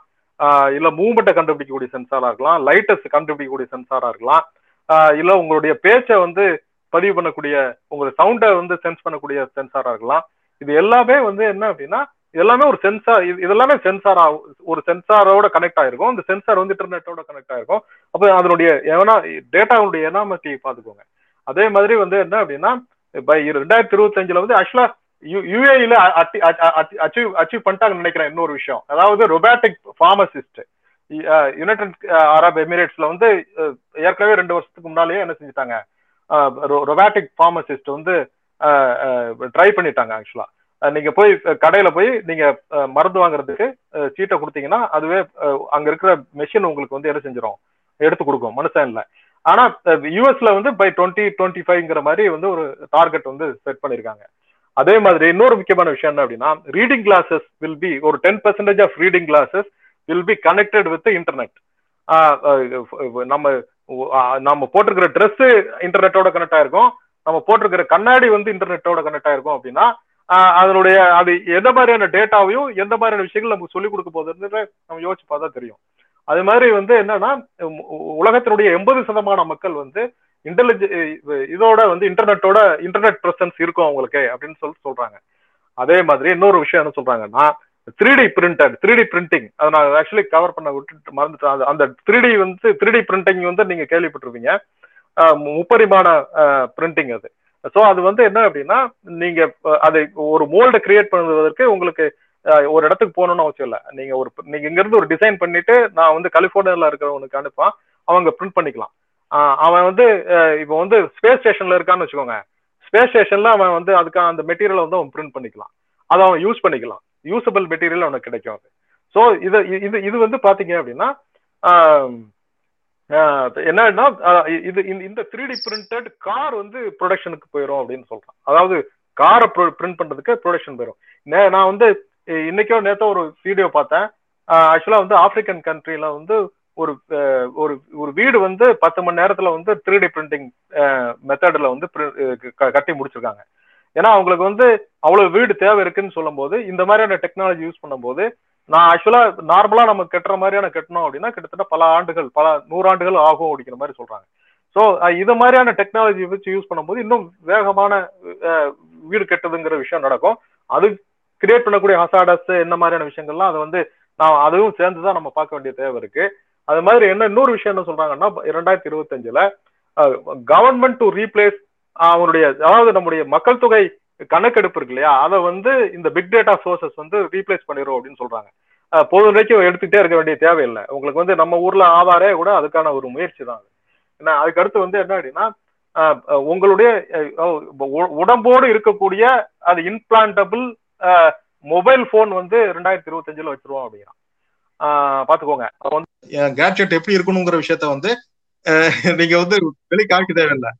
இல்ல மூவ்மெண்ட்டை கண்டுபிடிக்கக்கூடிய சென்சாரா இருக்கலாம். லைட்டஸ் கண்டுபிடிக்கக்கூடிய சென்சாரா இருக்கலாம். இல்ல உங்களுடைய பேச்சை வந்து பதிவு பண்ணக்கூடிய உங்களுடைய சவுண்டை வந்து சென்ஸ் பண்ணக்கூடிய சென்சாரா இருக்கலாம். இது எல்லாமே வந்து என்ன அப்படின்னா எல்லாமே ஒரு சென்சார் இதெல்லாமே சென்சாரா ஒரு சென்சாரோட கனெக்ட் ஆயிருக்கும். இந்த சென்சார் வந்து இன்டர்நெட்டோட கனெக்ட் ஆயிருக்கும். அப்போ அதனுடைய ஏன்னா டேட்டாவுடைய எனாமட்டி பார்த்துக்கோங்க. அதே மாதிரி வந்து என்ன அப்படின்னா பை ரெண்டாயிரத்தி இருபத்தி அஞ்சுல வந்து ஆக்சுவலா யூஏஇல அச்சீவ் அச்சீவ் பண்ணிட்டாங்கன்னு நினைக்கிறேன் இன்னொரு விஷயம். அதாவது ரொபாட்டிக் ஃபார்மசிஸ்ட் யுனைடெட் அரப் எமிரேட்ஸ்ல வந்து ஏற்கனவே ரெண்டு வருஷத்துக்கு முன்னாலேயே என்ன செஞ்சுட்டாங்க? ரொபாட்டிக் ஃபார்மசிஸ்ட் வந்து ட்ரை பண்ணிட்டாங்க ஆக்சுவலா நீங்க போய் கடையில போய் நீங்க மருந்து வாங்குறதுக்கு சீட்டை கொடுத்தீங்கன்னா அதுவே அங்க இருக்கிற மெஷின் உங்களுக்கு வந்து என்ன செஞ்சிடும் எடுத்து கொடுக்கும். மனுஷன் இல்லை. ஆனா யூஎஸ்ல வந்து பை டுவெண்ட்டி டுவெண்ட்டி ஃபைவ்ங்கிற மாதிரி வந்து ஒரு டார்கெட் வந்து செட் பண்ணிருக்காங்க. அதே மாதிரி இன்னொரு முக்கியமான விஷயம் என்ன அப்படின்னா ரீடிங் கிளாஸஸ் வில் பி ஒரு ten percentage of reading glasses will be connected with internet நம்ம நம்ம போட்டிருக்கிற ட்ரெஸ் இன்டர்நெட்டோட கனெக்ட் ஆயிருக்கும். நம்ம போட்டிருக்கிற கண்ணாடி வந்து இன்டர்நெட்டோட கனெக்ட் ஆயிருக்கும் அப்படின்னா அதனுடைய அது எந்த மாதிரியான டேட்டாவையும் எந்த மாதிரியான விஷயங்கள் நமக்கு சொல்லிக் கொடுக்க போகுதுன்னு நம்ம யோசிச்சு பார்த்தா தெரியும். அது மாதிரி வந்து என்னன்னா உலகத்தினுடைய எண்பது சதமான மக்கள் வந்து இன்டெலிஜ இதோட வந்து இன்டர்நெட்டோட இன்டர்நெட் பிரசன்ஸ் இருக்கும் அவங்களுக்கு அப்படின்னு சொல்லிட்டு சொல்றாங்க. அதே மாதிரி இன்னொரு விஷயம் என்ன சொல்றாங்கன்னா three D printed three D printing அதை நான் ஆக்சுவலி கவர் பண்ண விட்டுட்டு மறந்துட்டேன். அந்த த்ரீ டி வந்து த்ரீ டி பிரிண்டிங் வந்து நீங்க கேள்விப்பட்டிருப்பீங்க. முப்பரிமாண பிரிண்டிங் அது. ஸோ அது வந்து என்ன அப்படின்னா நீங்க அதை ஒரு மோல்டை கிரியேட் பண்ணுவதற்கு உங்களுக்கு ஒரு இடத்துக்கு போகணும்னு அவசியம் இல்லை. நீங்க ஒரு நீங்க இங்க இருந்து ஒரு டிசைன் பண்ணிட்டு நான் வந்து கலிபோர்னியால இருக்கிறவனுக்கு அனுப்பான் அவங்க பிரிண்ட் பண்ணிக்கலாம். அவன் வந்து இப்போ வந்து ஸ்பேஸ் ஸ்டேஷன்ல இருக்கான்னு வச்சுக்கோங்க. ஸ்பேஸ் ஸ்டேஷன்ல அவன் வந்து அதுக்கான அந்த மெட்டீரியலை வந்து அவன் பிரிண்ட் பண்ணிக்கலாம். அதை அவன் யூஸ் பண்ணிக்கலாம். யூசபிள் மெட்டீரியல் அவனுக்கு கிடைக்கும் அது. ஸோ இது இது இது வந்து பாத்தீங்க அப்படின்னா என்னன்னா இது இந்த த்ரீ டி பிரிண்டட் கார் வந்து ப்ரொடக்ஷனுக்கு போயிடும் அப்படின்னு சொல்றான். அதாவது காரை பிரிண்ட் பண்றதுக்கு ப்ரொடக்ஷன் போயிடும் நான் வந்து இன்னைக்கோ நேத்தோ ஒரு வீடியோ பார்த்தேன். ஆக்சுவலா வந்து ஆப்பிரிக்கன் கண்ட்ரில வந்து ஒரு ஒரு ஒரு வீடு வந்து பத்து மணி நேரத்துல வந்து த்ரீ டி பிரிண்டிங் மெத்தட்ல வந்து கட்டி முடிச்சிருக்காங்க. ஏன்னா அவங்களுக்கு வந்து அவ்வளவு வீடு தேவை இருக்குன்னு சொல்லும் போது இந்த மாதிரியான டெக்னாலஜி யூஸ் பண்ணும்போது நான் ஆக்சுவலா நார்மலா நம்ம கட்டுற மாதிரியான கட்டணும் அப்படின்னா கிட்டத்தட்ட பல ஆண்டுகள் பல நூறாண்டுகள் ஆகும் அப்படிங்கிற மாதிரி சொல்றாங்க. ஸோ இது மாதிரியான டெக்னாலஜி வச்சு யூஸ் பண்ணும்போது இன்னும் வேகமான வீடு கெட்டதுங்கிற விஷயம் நடக்கும். அது கிரியேட் பண்ணக்கூடிய ஹசாடஸ் இந்த மாதிரியான விஷயங்கள்லாம் அதை வந்து நான் அதுவும் சேர்ந்து தான் நம்ம பார்க்க வேண்டிய தேவை இருக்கு. அது மாதிரி என்ன இன்னொரு விஷயம் என்ன சொல்றாங்கன்னா இரண்டாயிரத்தி இருபத்தஞ்சுல கவர்மெண்ட் டு ரீப்ளேஸ் அவருடைய அதாவது நம்முடைய மக்கள் தொகை கணக்கெடுப்பு இருக்கு இல்லையா? அதை வந்து இந்த பிக் டேட்டா சோர்சஸ் வந்து ரீப்ளேஸ் பண்ணிடும் அப்படின்னு சொல்றாங்க. பொது வரைக்கும் எடுத்துக்கிட்டே இருக்க வேண்டிய தேவையில்லை. உங்களுக்கு வந்து நம்ம ஊர்ல ஆதாரே கூட அதுக்கான ஒரு முயற்சி தான் ஏன்னா அதுக்கு அடுத்து வந்து என்ன அப்படின்னா உங்களுடைய உடம்போடு இருக்கக்கூடிய அது இன்பிளான்டபிள் மொபைல் போன் வந்து ரெண்டாயிரத்தி இருபத்தி அஞ்சுல வச்சிருவோம் அப்படிங்கிறான் பாத்துக்கோங்க. கேட்ஜெட் எப்படி இருக்கணுங்கிற விஷயத்த வந்து நீங்க வந்து வெளி காமிக்க தேவையில்லை.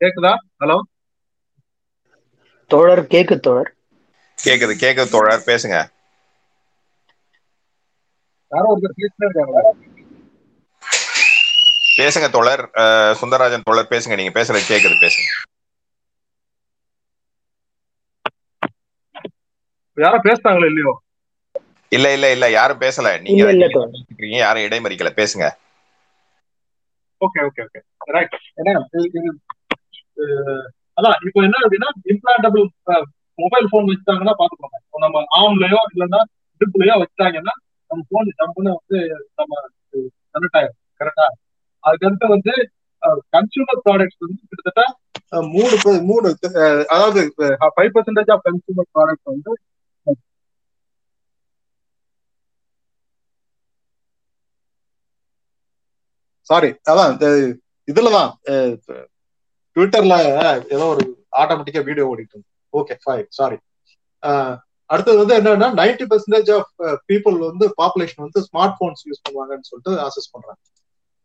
கேக்குதா? ஹலோ? தோழர் கேக்கு தோழர். கேக்குது கேக்குது தோழர் பேசுங்க. யாரோ ஒருத்தர் பேசுறாங்க பேசுங்க தோழர். சுந்தரராஜன் தோழர் பேசுங்க. நீங்க பேசுறது கேக்குது பேசுங்க. யாரோ பேசுறாங்களோ இல்லையோ? இல்ல இல்ல இல்ல. யாரும் பேசல. நீங்க தோழர் யாரும் இடைமறிக்கல. பேசுங்க. Okay okay okay. ரைட் ஏன்னா அதான் இப்போ என்ன அப்படின்னா இம்ப்ளான்டபிள் மொபைல் போன் வச்சுட்டாங்கன்னா பாத்துக்கோங்க நம்ம ஆம்லயோ இல்லைன்னா இடுப்புலயோ வச்சுட்டாங்கன்னா நம்ம போன் ஜம்முன்னு வந்து நம்ம கனெக்ட் ஆயிரும். கரெக்டா அதுக்கடுத்து வந்து கன்சூமர் ப்ராடக்ட்ஸ் வந்து கிட்டத்தட்ட மூணு மூணு அதாவது five percentage of consumer product வந்து சாரி அதான் இந்த இதுலதான் ட்விட்டர்ல ஏதோ ஒரு ஆட்டோமேட்டிக்கா வீடியோ ஓடிட்டு ஓகே ஃபைன் சாரி அடுத்தது வந்து என்னன்னா நைன்டி பெர்சன்டேஜ் ஆஃப் பீப்புள் வந்து பாப்புலேஷன் வந்து ஸ்மார்ட் போன்ஸ் யூஸ் பண்ணுவாங்கன்னு சொல்லிட்டு அசஸ் பண்றாங்க.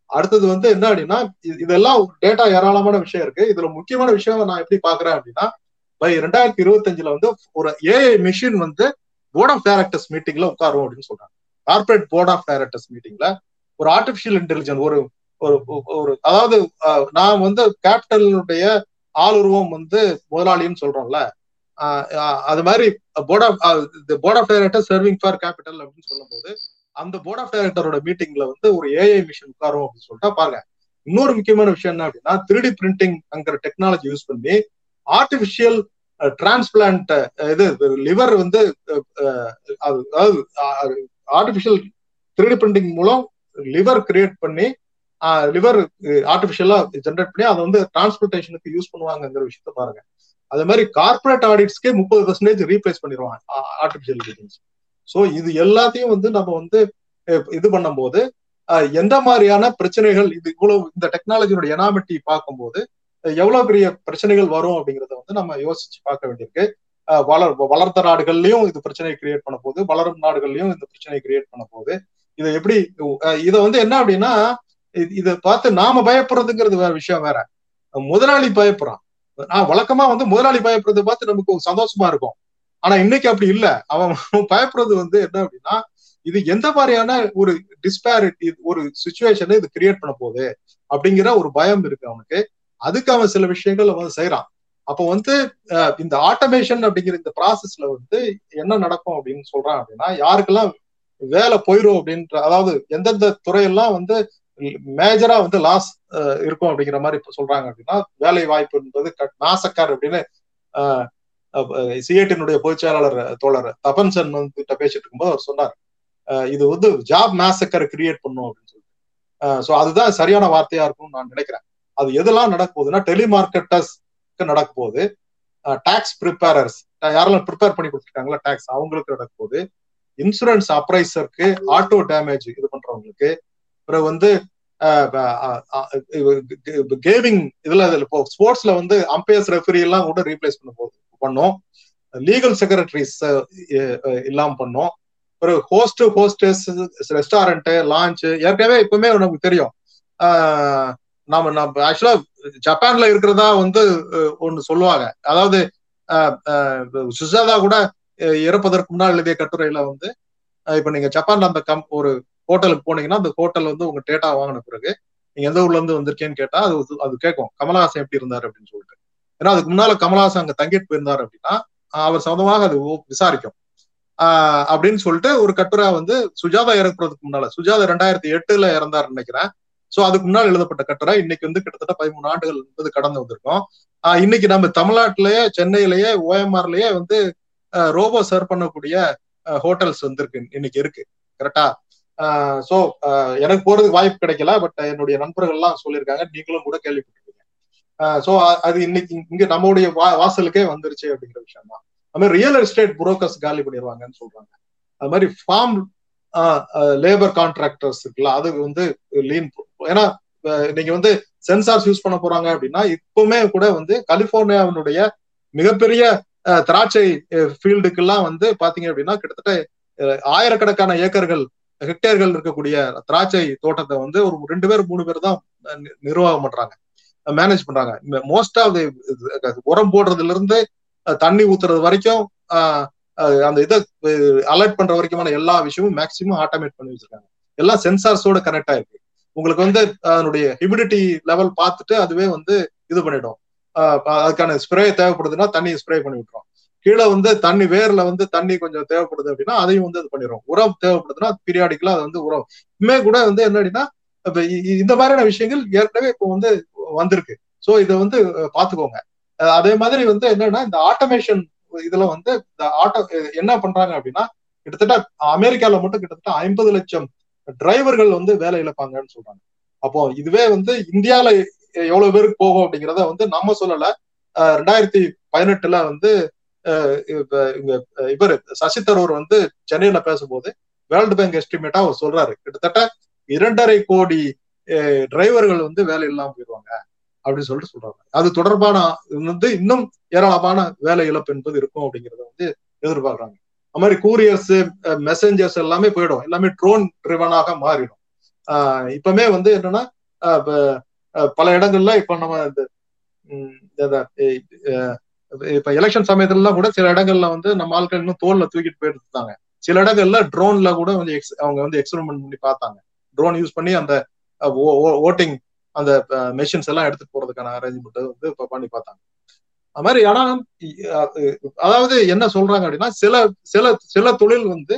அடுத்தது வந்து என்ன அப்படின்னா இதெல்லாம் டேட்டா ஏராளமான விஷயம் இருக்கு. இதுல முக்கியமான விஷயம் நான் எப்படி பாக்குறேன் அப்படின்னா பை ரெண்டாயிரத்தி இருபத்தஞ்சுல வந்து ஒரு ஏஐ மிஷின் வந்து போர்ட் ஆஃப் டைரக்டர்ஸ் மீட்டிங்ல உட்காரும் அப்படின்னு சொல்றாங்க. கார்பரேட் போர்ட் ஆஃப் டைரக்டர்ஸ் மீட்டிங்ல ஒரு ஆர்டிபிஷியல் இன்டெலிஜென்ஸ் ஒரு ஒரு அதாவது நான் வந்து கேபிட்டலுடைய ஆளுருவம் வந்து முதலாளின்னு சொல்றோம்ல. அது மாதிரி board of board of director serving for capital அப்படின்னு சொல்லும்போது அந்த போர்ட் ஆஃப் டைரக்டரோட மீட்டிங்ல வந்து ஒரு ஏஐ மிஷின் உட்காரும் அப்படின்னு சொல்லிட்டு பாருங்க. இன்னொரு முக்கியமான விஷயம் என்ன அப்படின்னா த்ரீ பிரிண்டிங் அங்கிற டெக்னாலஜி யூஸ் பண்ணி ஆர்டிபிஷியல் டிரான்ஸ்பிளான்ட் இது லிவர் வந்து அதாவது ஆர்டிபிஷியல் த்ரீ பிரிண்டிங் மூலம் லிவர் கிரியேட் பண்ணி லிவர் ஆர்டிபிஷியலா ஜென்ரேட் பண்ணி அதை வந்து டிரான்ஸ்போர்டேஷனுக்கு யூஸ் பண்ணுவாங்கங்கிற விஷயத்த பாருங்க. அதே மாதிரி கார்பரேட் ஆடிட்ஸ்க்கே முப்பது பர்சன்டேஜ் ரீப்ளேஸ் பண்ணிடுவாங்க ஆர்டிபிஷியல் இன்டெலிஜென்ஸ் ஸோ இது எல்லாத்தையும் வந்து நம்ம வந்து இது பண்ணும்போது எந்த மாதிரியான பிரச்சனைகள் இது இவ்வளவு இந்த டெக்னாலஜியோட எனாமிட்டி பார்க்கும்போது எவ்வளவு பெரிய பிரச்சனைகள் வரும் அப்படிங்கறத வந்து நம்ம யோசிச்சு பார்க்க வேண்டியிருக்கு. வளர் வளர்ந்த நாடுகள்லயும் இது பிரச்சனையை கிரியேட் பண்ண போகுது வளரும் நாடுகள்லயும் இந்த பிரச்சனையை கிரியேட் பண்ண போகுது இதை எப்படி இதை வந்து என்ன அப்படின்னா இது- இதை பார்த்து நாம பயப்படுறதுங்கிறது வேற விஷயம் வேற. முதலாளி பயப்படுறான். நான் வழக்கமா வந்து முதலாளி பயப்படுறதை பார்த்து நமக்கு ஒரு சந்தோஷமா இருக்கும். ஆனா இன்னைக்கு அப்படி இல்ல. அவன் பயப்படுறது வந்து என்ன அப்படின்னா இது எந்த மாதிரியான ஒரு டிஸ்பேரிட்டி ஒரு சுச்சுவேஷனை இது கிரியேட் பண்ண போகுது அப்படிங்கிற ஒரு பயம் இருக்கு அவனுக்கு. அதுக்கு அவன் சில விஷயங்கள் அவன் செய்யறான் அப்போ வந்து இந்த ஆட்டோமேஷன் அப்படிங்கிற இந்த ப்ராசஸ்ல வந்து என்ன நடக்கும் அப்படின்னு சொல்றான் அப்படின்னா யாருக்கெல்லாம் வேலை போயிரும் அப்படின்ற அதாவது எந்தெந்த துறையெல்லாம் வந்து மேஜரா வந்து லாஸ் இருக்கும் அப்படிங்கிற மாதிரி சொல்றாங்க அப்படின்னா வேலை வாய்ப்பு என்பது நாசக்கார் அப்படின்னு சிஏடினுடைய பொதுச்செயலாளர் தோழர் தபன்சன் வந்து கிட்ட பேசிட்டு இருக்கும்போது அவர் சொன்னார் இது வந்து ஜாப் மேசக்கர் கிரியேட் பண்ணும் அப்படின்னு சொல்லிட்டு. ஸோ அதுதான் சரியான வார்த்தையா இருக்கும்னு நான் நினைக்கிறேன். அது எதெல்லாம் நடக்க போகுதுன்னா டெலிமார்க்கெட்டர்ஸ்க்கு நடக்க போகுது. டாக்ஸ் ப்ரிப்பேரர்ஸ் யாரெல்லாம் ப்ரிப்பேர் பண்ணி கொடுத்துருக்காங்களா டாக்ஸ் அவங்களுக்கு நடக்க போகுது. இன்சூரன்ஸ் அப்ரைசருக்கு ஆட்டோ டேமேஜ் இது பண்றவங்களுக்கு. பிறகு வந்து கேமிங் இதுல இப்போ ஸ்போர்ட்ஸ்ல வந்து அம்பையர்ஸ் ரெஃபரி எல்லாம் கூட ரீப்ளேஸ் பண்ண போகுது. பண்ணோம். லீகல் செக்ரட்டரிஸ் இல்லாம பண்ணோம். ஒரு ஹோஸ்ட் ஹோஸ்டஸ் ரெஸ்டாரண்ட் லான்ச் ஏற்கனவே இப்பவுமே நமக்கு தெரியும். நாம நம்ம ஆக்சுவலா ஜப்பான்ல இருக்கிறதா வந்து ஒன்னு சொல்லுவாங்க. அதாவது சுசாதா கூட இறப்பதற்கு முன்னால் எழுதிய கட்டுரையில வந்து இப்ப நீங்க ஜப்பான்ல அந்த கம் ஒரு ஹோட்டலுக்கு போனீங்கன்னா அந்த ஹோட்டல் வந்து உங்க டேட்டா வாங்கின பிறகு நீங்க எந்த ஊர்ல இருந்து வந்திருக்கேன்னு கேட்டா அது அது கேட்கும். கமலஹாசன் எப்படி இருந்தாரு அப்படின்னு சொல்லிட்டு. ஏன்னா அதுக்கு முன்னால கமலஹாசன் அங்க தங்கிட்டு போயிருந்தாரு அப்படின்னா அவர் சொந்தமாக அது விசாரிக்கும். ஆஹ் அப்படின்னு சொல்லிட்டு ஒரு கட்டுரை வந்து சுஜாதா இறக்குறதுக்கு முன்னால சுஜாதா ரெண்டாயிரத்தி எட்டுல இறந்தார் நினைக்கிறேன். சோ அதுக்கு முன்னால் எழுதப்பட்ட கட்டுரை இன்னைக்கு வந்து கிட்டத்தட்ட பதிமூணு ஆண்டுகள் வந்து கடந்து வந்திருக்கோம். ஆஹ் இன்னைக்கு நம்ம தமிழ்நாட்டிலேயே சென்னையிலேயே ஓஎம்ஆர்லயே வந்து ரோபோ சர்வ் பண்ணக்கூடிய ஹோட்டல்ஸ் வந்திருக்கு இன்னைக்கு இருக்கு. கரெக்டா சோ எனக்கு போறதுக்கு வாய்ப்பு கிடைக்கல பட் என்னுடைய நண்பர்கள் எல்லாம் சொல்லியிருக்காங்க நீங்களும் கூட கேள்விப்பட்டிருக்கீங்க. சோ அது இன்னைக்கு இங்க நம்மளுடைய வாசலுக்கே வந்துருச்சு அப்படிங்கிற விஷயம் தான் அது மாதிரி ரியல் எஸ்டேட் புரோக்கர்ஸ் காலி பண்ணிடுவாங்கன்னு சொல்றாங்க. அது மாதிரி ஃபார்ம் லேபர் கான்ட்ராக்டர்ஸ் இருக்குல்ல அது வந்து லீன் ஏன்னா நீங்க வந்து சென்சார்ஸ் யூஸ் பண்ண போறாங்க அப்படின்னா இப்பவுமே கூட வந்து கலிபோர்னியாவினுடைய மிகப்பெரிய திராட்சை ஃபீல்டுக்கெல்லாம் வந்து பாத்தீங்க அப்படின்னா கிட்டத்தட்ட ஆயிரக்கணக்கான ஏக்கர்கள் ஹெக்டேர்கள் இருக்கக்கூடிய திராட்சை தோட்டத்தை வந்து ஒரு ரெண்டு பேர் மூணு பேர் தான் நிர்வாகம் பண்றாங்க. மேனேஜ் பண்றாங்க. மோஸ்ட் ஆஃப் உரம் போடுறதுல இருந்து தண்ணி ஊத்துறது வரைக்கும் அந்த இதை அலர்ட் பண்ற வரைக்குமான எல்லா விஷயமும் மேக்சிமம் ஆட்டோமேட் பண்ணி வச்சிருக்காங்க. எல்லாம் சென்சார்ஸோட கனெக்ட் ஆயிருக்கு. உங்களுக்கு வந்து அதனுடைய ஹியூமிடிட்டி லெவல் பார்த்துட்டு அதுவே வந்து இது பண்ணிடும். அதுக்கான ஸ்ப்ரே தேவைப்படுதுன்னா தண்ணி ஸ்ப்ரே பண்ணி விட்டுரும். கீழே வந்து தண்ணி வேர்ல வந்து தண்ணி கொஞ்சம் தேவைப்படுது அப்படின்னா அதையும் வந்து இது பண்ணிடும் உரம் தேவைப்படுதுன்னா பீரியாடிக்கலா அது வந்து உரம். இனிமே கூட வந்து என்ன அப்படின்னா இந்த மாதிரியான விஷயங்கள் ஏற்கனவே இப்போ வந்து வந்திருக்கு. ஸோ இதை வந்து பாத்துக்கோங்க அதே மாதிரி வந்து என்னன்னா இந்த ஆட்டோமேஷன் இதுல வந்து இந்த ஆட்டோ என்ன பண்றாங்க அப்படின்னா கிட்டத்தட்ட அமெரிக்கால மட்டும் கிட்டத்தட்ட ஐம்பது லட்சம் டிரைவர்கள் வந்து வேலை இழப்பாங்கன்னு சொல்றாங்க. அப்போ இதுவே வந்து இந்தியால எவ்வளவு பேருக்கு போகும் அப்படிங்கிறத வந்து நம்ம சொல்லல. ரெண்டாயிரத்தி பதினெட்டுல வந்து இங்க இவர் சசி தரூர் வந்து சென்னையில பேசும்போது வேர்ல்டு பேங்க் எஸ்டிமேட்டா அவர் சொல்றாரு. கிட்டத்தட்ட இரண்டரை கோடி டிரைவர்கள் வந்து வேலை இல்லாமல் போயிடுவாங்க அப்படின்னு சொல்லிட்டு சொல்றாங்க. அது தொடர்பான வந்து இன்னும் ஏராளமான வேலை இழப்பு என்பது இருக்கும் அப்படிங்கறத வந்து எதிர்பார்க்கறாங்க. அது மாதிரி கூரியர்ஸ் மெசஞ்சர்ஸ் எல்லாமே போயிடும். எல்லாமே ட்ரோன் ட்ரிவனாக மாறிடும். ஆஹ் இப்பமே வந்து என்னன்னா பல இடங்கள்ல இப்ப நம்ம இந்த இப்ப எலெக்ஷன் சமயத்துல கூட சில இடங்கள்ல வந்து நம்ம ஆட்கள் இன்னும் தோல்ல தூக்கிட்டு போயிட்டு இருந்தாங்க. சில இடங்கள்ல ட்ரோன்ல கூட வந்து அவங்க வந்து எக்ஸ்பெரிமெண்ட் பண்ணி பார்த்தாங்க. ட்ரோன் யூஸ் பண்ணி அந்த ஓட்டிங் அந்த மெஷின்ஸ் எல்லாம் எடுத்துட்டு போறதுக்கான அரேஞ்ச்மெண்ட் வந்து இப்போ பண்ணி பார்த்தாங்க. அது மாதிரி ஆனா அதாவது என்ன சொல்றாங்க அப்படின்னா சில சில சில தொழில் வந்து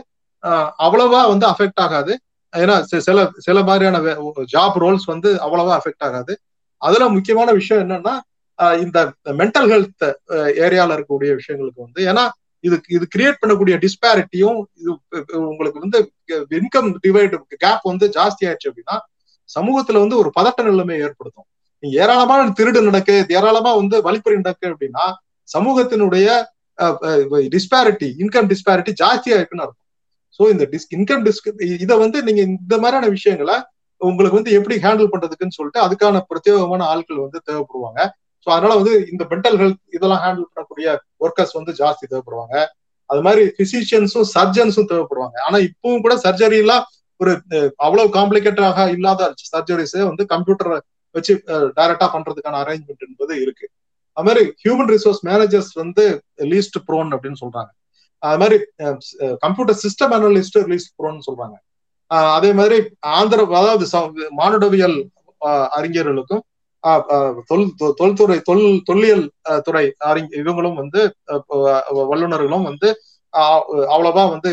அவ்வளவா வந்து அஃபெக்ட் ஆகாது. ஏன்னா சில சில மாதிரியான ஜாப் ரோல்ஸ் வந்து அவ்வளவா அஃபெக்ட் ஆகாது. அதுல முக்கியமான விஷயம் என்னன்னா இந்த மென்டல் ஹெல்த் ஏரியால இருக்கக்கூடிய விஷயங்களுக்கு வந்து ஏன்னா இது இது கிரியேட் பண்ணக்கூடிய டிஸ்பேரிட்டியும் இது உங்களுக்கு வந்து இன்கம் டிவைடு கேப் வந்து ஜாஸ்தி ஆயிடுச்சு அப்படின்னா சமூகத்துல வந்து ஒரு பதட்ட நிலைமை ஏற்படுத்தும். ஏராளமான திருடு நடக்கு ஏராளமா வந்து வழிப்பறி நடக்கு அப்படின்னா சமூகத்தினுடைய டிஸ்பேரிட்டி இன்கம் டிஸ்பேரிட்டி ஜாஸ்தியா இருக்குன்னு அர்த்தம். ஸோ இந்த டிஸ் இன்கம் டிஸ்க் இதை வந்து நீங்க இந்த மாதிரியான விஷயங்களை உங்களுக்கு வந்து எப்படி ஹேண்டில் பண்றதுக்குன்னு சொல்லிட்டு அதுக்கான பிரத்யேகமான ஆட்கள் வந்து தேவைப்படுவாங்க. ஸோ அதனால வந்து இந்த மென்டல் ஹெல்த் இதெல்லாம் ஹேண்டில் பண்ணக்கூடிய ஒர்க்கர்ஸ் வந்து ஜாஸ்தி தேவைப்படுவாங்க. அது மாதிரி பிசிஷியன்ஸும் சர்ஜன்ஸும் தேவைப்படுவாங்க. ஆனா இப்பவும் கூட சர்ஜரி எல்லாம் ஒரு அவ்வளவு காம்ப்ளிகேட்டடாக இல்லாத சர்ஜரிஸே வந்து கம்ப்யூட்டரை வச்சு டைரக்டா பண்றதுக்கான அரேஞ்ச்மெண்ட் என்பது இருக்கு. அது மாதிரி ஹியூமன் ரிசோர்ஸ் மேனேஜர்ஸ் வந்து லீஸ்ட் ப்ரோன் அப்படின்னு சொல்றாங்க. அது மாதிரி கம்ப்யூட்டர் சிஸ்டம் அனலிஸ்ட் லீஸ்ட் ப்ரோன்னு சொல்றாங்க. அதே மாதிரி ஆந்திர அதாவது மானுடவியல் அறிஞர்களுக்கும் தொல் தொல்துறை தொல் தொல்லியல் துறை அறிஞ இவங்களும் வந்து வல்லுநர்களும் வந்து அவ்வளவா வந்து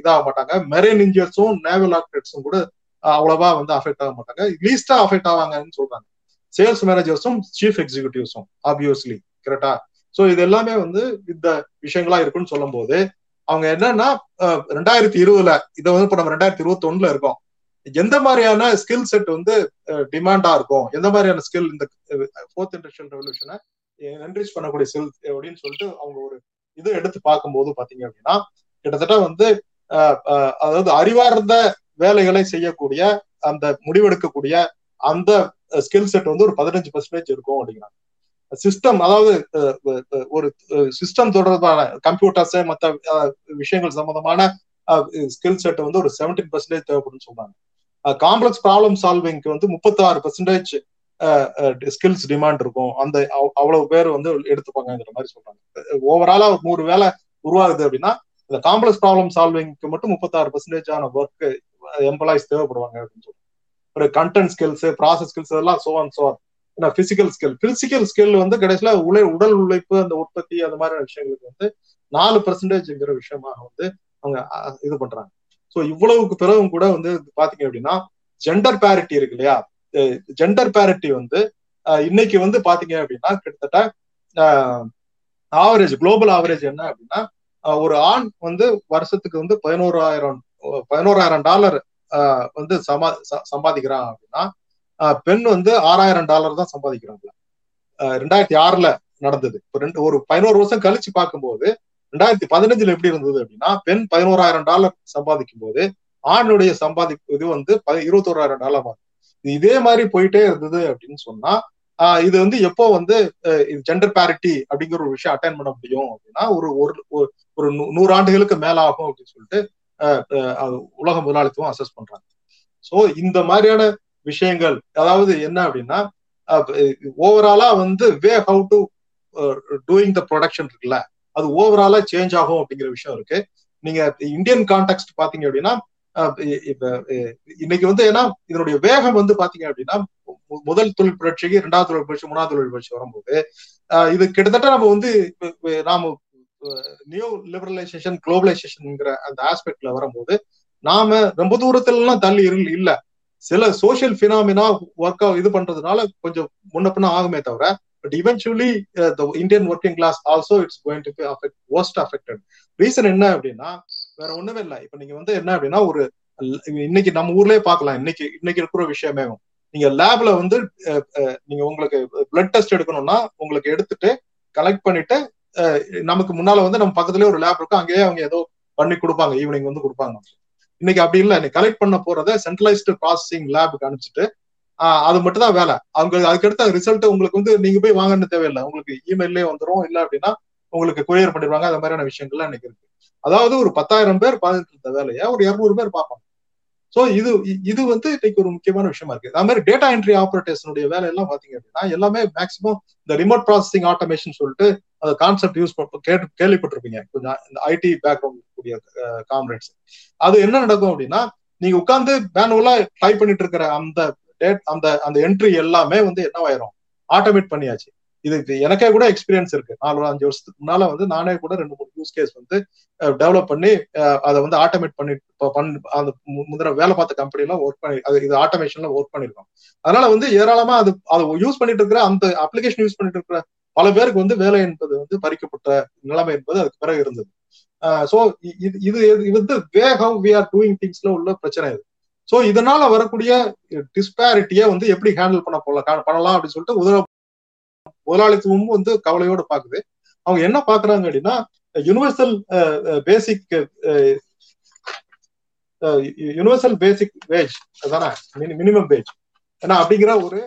இதாக மாட்டாங்க. மெரைன் இன்ஜியர்ஸும் நேவல் ஆக்டர்ஸும் கூட அவ்வளவா வந்து அஃபெக்ட் ஆக மாட்டாங்க. லீஸ்டா அஃபெக்ட் ஆவாங்கன்னு சொல்றாங்க. சேல்ஸ் மேனேஜர்ஸும் சீஃப் எக்ஸிகூட்டிவ்ஸும் ஆப்வியஸ்லி கரெக்டா ஸோ இது எல்லாமே வந்து இந்த விஷயங்களா இருக்குன்னு சொல்லும் போது அவங்க என்னன்னா ரெண்டாயிரத்தி இருபதுல இதை வந்து இப்போ நம்ம ரெண்டாயிரத்தி இருபத்தி ஒண்ணுல இருக்கோம். எந்த மாதிரியான ஸ்கில் செட் வந்து டிமாண்டா இருக்கும் எந்த மாதிரியான ஸ்கில் இந்த ஃபோர்த் இண்டஸ்ட்ரியல் ரெவல்யூஷனை என்ரிச் பண்ணக்கூடிய ஸ்கில் அப்படின்னு சொல்லிட்டு அவங்க ஒரு இது எடுத்து பார்க்கும்போது பாத்தீங்க அப்படின்னா கிட்டத்தட்ட வந்து அதாவது அறிவார்ந்த வேலைகளை செய்யக்கூடிய அந்த முடிவெடுக்கக்கூடிய அந்த ஸ்கில் செட் வந்து ஒரு பதினஞ்சு பர்சன்டேஜ் இருக்கும் அப்படிங்கிறாங்க. சிஸ்டம் அதாவது ஒரு சிஸ்டம் தொடர்பான கம்ப்யூட்டர்ஸ் மற்ற விஷயங்கள் சம்பந்தமான ஸ்கில் செட் வந்து ஒரு செவன்டீன் பர்சன்டேஜ் தேவைப்படும் சொல்றாங்க. காம்ப்ளெக்ஸ் ப்ராப்ளம் சால்விங்க்கு வந்து முப்பத்தாறு பர்சன்டேஜ் ஸ்கில்ஸ் டிமாண்ட் இருக்கும். அந்த அவ்வளவு பேர் வந்து எடுத்துப்பாங்கிற மாதிரி சொல்றாங்க. ஓவராலா ஒரு நூறு வேலை உருவாகுது அப்படின்னா இந்த காம்ப்ளெக்ஸ் ப்ராப்ளம் சால்விங்க்கு மட்டும் முப்பத்தாறு பர்சன்டேஜ் ஆன ஒர்க் எம்ப்ளாயிஸ் தேவைப்படுவாங்க அப்படின்னு சொல்றாங்க. ஒரு கண்டென்ட் ஸ்கில்ஸ் ப்ராசஸ் ஸ்கில்ஸ் எல்லாம் so and so physical skill physical skill வந்து கடைசியில உழை உடல் உழைப்பு அந்த உற்பத்தி அந்த மாதிரியான விஷயங்களுக்கு வந்து நாலு பர்சன்டேஜ்ங்கிற விஷயமாக வந்து அவங்க இது பண்றாங்க. ஸோ இவ்வளவுக்கு பிறகும் கூட வந்து பாத்தீங்க அப்படின்னா ஜெண்டர் பேரிட்டி இருக்கு இல்லையா? ஜெண்டர் பேரிட்டி வந்து இன்னைக்கு வந்து பாத்தீங்க அப்படின்னா கிட்டத்தட்ட ஆவரேஜ் குளோபல் ஆவரேஜ் என்ன அப்படின்னா ஒரு ஆண் வந்து வருஷத்துக்கு வந்து பதினோராயிரம் பதினோராயிரம் டாலர் வந்து சமா சம்பாதிக்கிறான் அப்படின்னா பெண் வந்து ஆறாயிரம் டாலர் தான் சம்பாதிக்கிறாங்க ரெண்டாயிரத்தி ஆறுல நடந்தது. இப்போ ரெண்டு ஒரு பதினோரு வருஷம் கழிச்சு பார்க்கும்போது ரெண்டாயிரத்தி பதினஞ்சுல எப்படி இருந்தது அப்படின்னா பெண் பதினோராயிரம் டாலர் சம்பாதிக்கும் போது ஆணுடைய சம்பாதிப்பு வந்து இருபத்தோராயிரம் டாலர். ஆகும் இதே மாதிரி போயிட்டே இருந்தது அப்படின்னு சொன்னா இது வந்து எப்போ வந்து ஜெண்டர் பேரிட்டி அப்படிங்கிற ஒரு விஷயம் அட்டைன் பண்ண முடியும் அப்படின்னா ஒரு ஒரு நூறு ஆண்டுகளுக்கு மேல ஆகும் அப்படின்னு சொல்லிட்டு உலக முதலாளித்துவம் அசஸ் பண்றாங்க. சோ இந்த மாதிரியான விஷயங்கள் அதாவது என்ன அப்படின்னா ஓவராலா வந்து way how to doing the production இருக்குல்ல அது ஓவராலா சேஞ்ச் ஆகும் அப்படிங்கிற விஷயம் இருக்கு. நீங்க இந்தியன் கான்டெக்ட் பாத்தீங்க அப்படின்னா இன்னைக்கு வந்து ஏன்னா இதனுடைய வேகம் வந்து பாத்தீங்க அப்படின்னா முதல் தொழில் புரட்சிக்கு இரண்டாவது தொழில் புரட்சி மூணாவது தொழில் புரட்சி வரும்போது இது கிட்டத்தட்ட நம்ம வந்து நாம நியூ லிபரலைசேஷன் குளோபலைசேஷன்ங்கிற அந்த ஆஸ்பெக்ட்ல வரும்போது நாம ரொம்ப தூரத்துல எல்லாம் தள்ளி இல்ல. சில சோசியல் பினாமினா ஒர்க் இது பண்றதுனால கொஞ்சம் முன்ன பின்ன ஆகுமே தவிர but eventually Indian working class also it's going to affect worst affected reason என்ன அப்படின்னா வேற ஒண்ணுமே இல்லை. இப்ப நீங்க வந்து என்ன அப்படின்னா ஒரு இன்னைக்கு நம்ம ஊர்லயே பாக்கலாம் இன்னைக்கு இன்னைக்கு இருக்கிற விஷயமே. நீங்க லேப்ல வந்து நீங்க உங்களுக்கு பிளட் டெஸ்ட் எடுக்கணும்னா உங்களுக்கு எடுத்துட்டு கலெக்ட் பண்ணிட்டு நமக்கு முன்னால வந்து நம்ம பக்கத்துலயே ஒரு லேப் இருக்கும். அங்கேயே அவங்க ஏதோ பண்ணி கொடுப்பாங்க. ஈவினிங் வந்து கொடுப்பாங்க. இன்னைக்கு அப்படி இல்லை. நீ கலெக்ட் பண்ண போறத சென்ட்ரலைஸ்டு ப்ராசஸிங் லேபுக்கு அனுப்பிச்சிட்டு அது மட்டும் தான் வேலை. அவங்க அதுக்கடுத்த ரிசல்ட் உங்களுக்கு வந்து நீங்க போய் வாங்கன்னு தேவையில்லை. உங்களுக்கு இமெயிலே வந்துடும் இல்லை அப்படின்னா உங்களுக்கு கொரியர் பண்ணிடுவாங்க. அந்த மாதிரியான விஷயங்கள்லாம் இன்னைக்கு இருக்கு. அதாவது ஒரு பத்தாயிரம் பேர் பார்த்துட்டு இருந்த வேலையை ஒரு இருநூறு பேர் பார்ப்பாங்க. ஸோ இது இது வந்து இன்னைக்கு ஒரு முக்கியமான விஷயமா இருக்கு. அது மாதிரி டேட்டா என்ட்ரி ஆபரேட்டர்ஸனுடைய வேலை எல்லாம் பாத்தீங்க அப்படின்னா எல்லாமே மேக்ஸிமம் இந்த ரிமோட் ப்ராசஸிங் ஆட்டோமேஷன் சொல்லிட்டு அந்த கான்செப்ட் யூஸ் கேட்டு கேள்விப்பட்டிருப்பீங்க. கொஞ்சம் இந்த ஐடி பேக்ரவுண்ட் கூடிய காம்ரேட்ஸ் அது என்ன நடக்கும் அப்படின்னா நீங்க உட்காந்து மேனுவலா டைப் பண்ணிட்டு இருக்கிற அந்த டேட் அந்த அந்த என்ட்ரி எல்லாமே வந்து என்னவாயிரும் ஆட்டோமேட் பண்ணியாச்சு. இது எனக்கே கூட எக்ஸ்பீரியன்ஸ் இருக்கு. நாலு அஞ்சு வருஷத்துக்கு முன்னால வந்து நானே கூட ரெண்டு மூணு யூஸ் கேஸ் வந்து டெவலப் பண்ணி அதை வந்து ஆட்டோமேட் பண்ணி அந்த முந்திர வேலை பார்த்த கம்பெனிலாம் ஒர்க் பண்ணி அது இது ஆட்டோமேஷன்ல ஒர்க் பண்ணிருக்கோம். அதனால வந்து ஏராளமா அது அதை யூஸ் பண்ணிட்டு இருக்கிற அந்த அப்ளிகேஷன் யூஸ் பண்ணிட்டு இருக்கிற பல பேருக்கு வந்து வேலை என்பது வந்து பறிக்கப்பட்ட நிலைமை என்பது அதுக்கு பிறகு இருந்தது. ஸோ இது இது இது வந்து way how we are doing திங்ஸ்ல உள்ள பிரச்சனை இது. ஸோ இதனால வரக்கூடிய டிஸ்பேரிட்டியை வந்து எப்படி ஹேண்டில் பண்ண போகலாம் பண்ணலாம் அப்படின்னு சொல்லிட்டு உதவ முதலாளித்துவமும் வந்து கவலையோடு பாக்குது. அவங்க என்ன பாக்குறாங்க அப்படின்னா universal basic universal basic wage அதானே? மினிமம் வேஜ் ஏன்னா அப்படிங்கிற ஒரு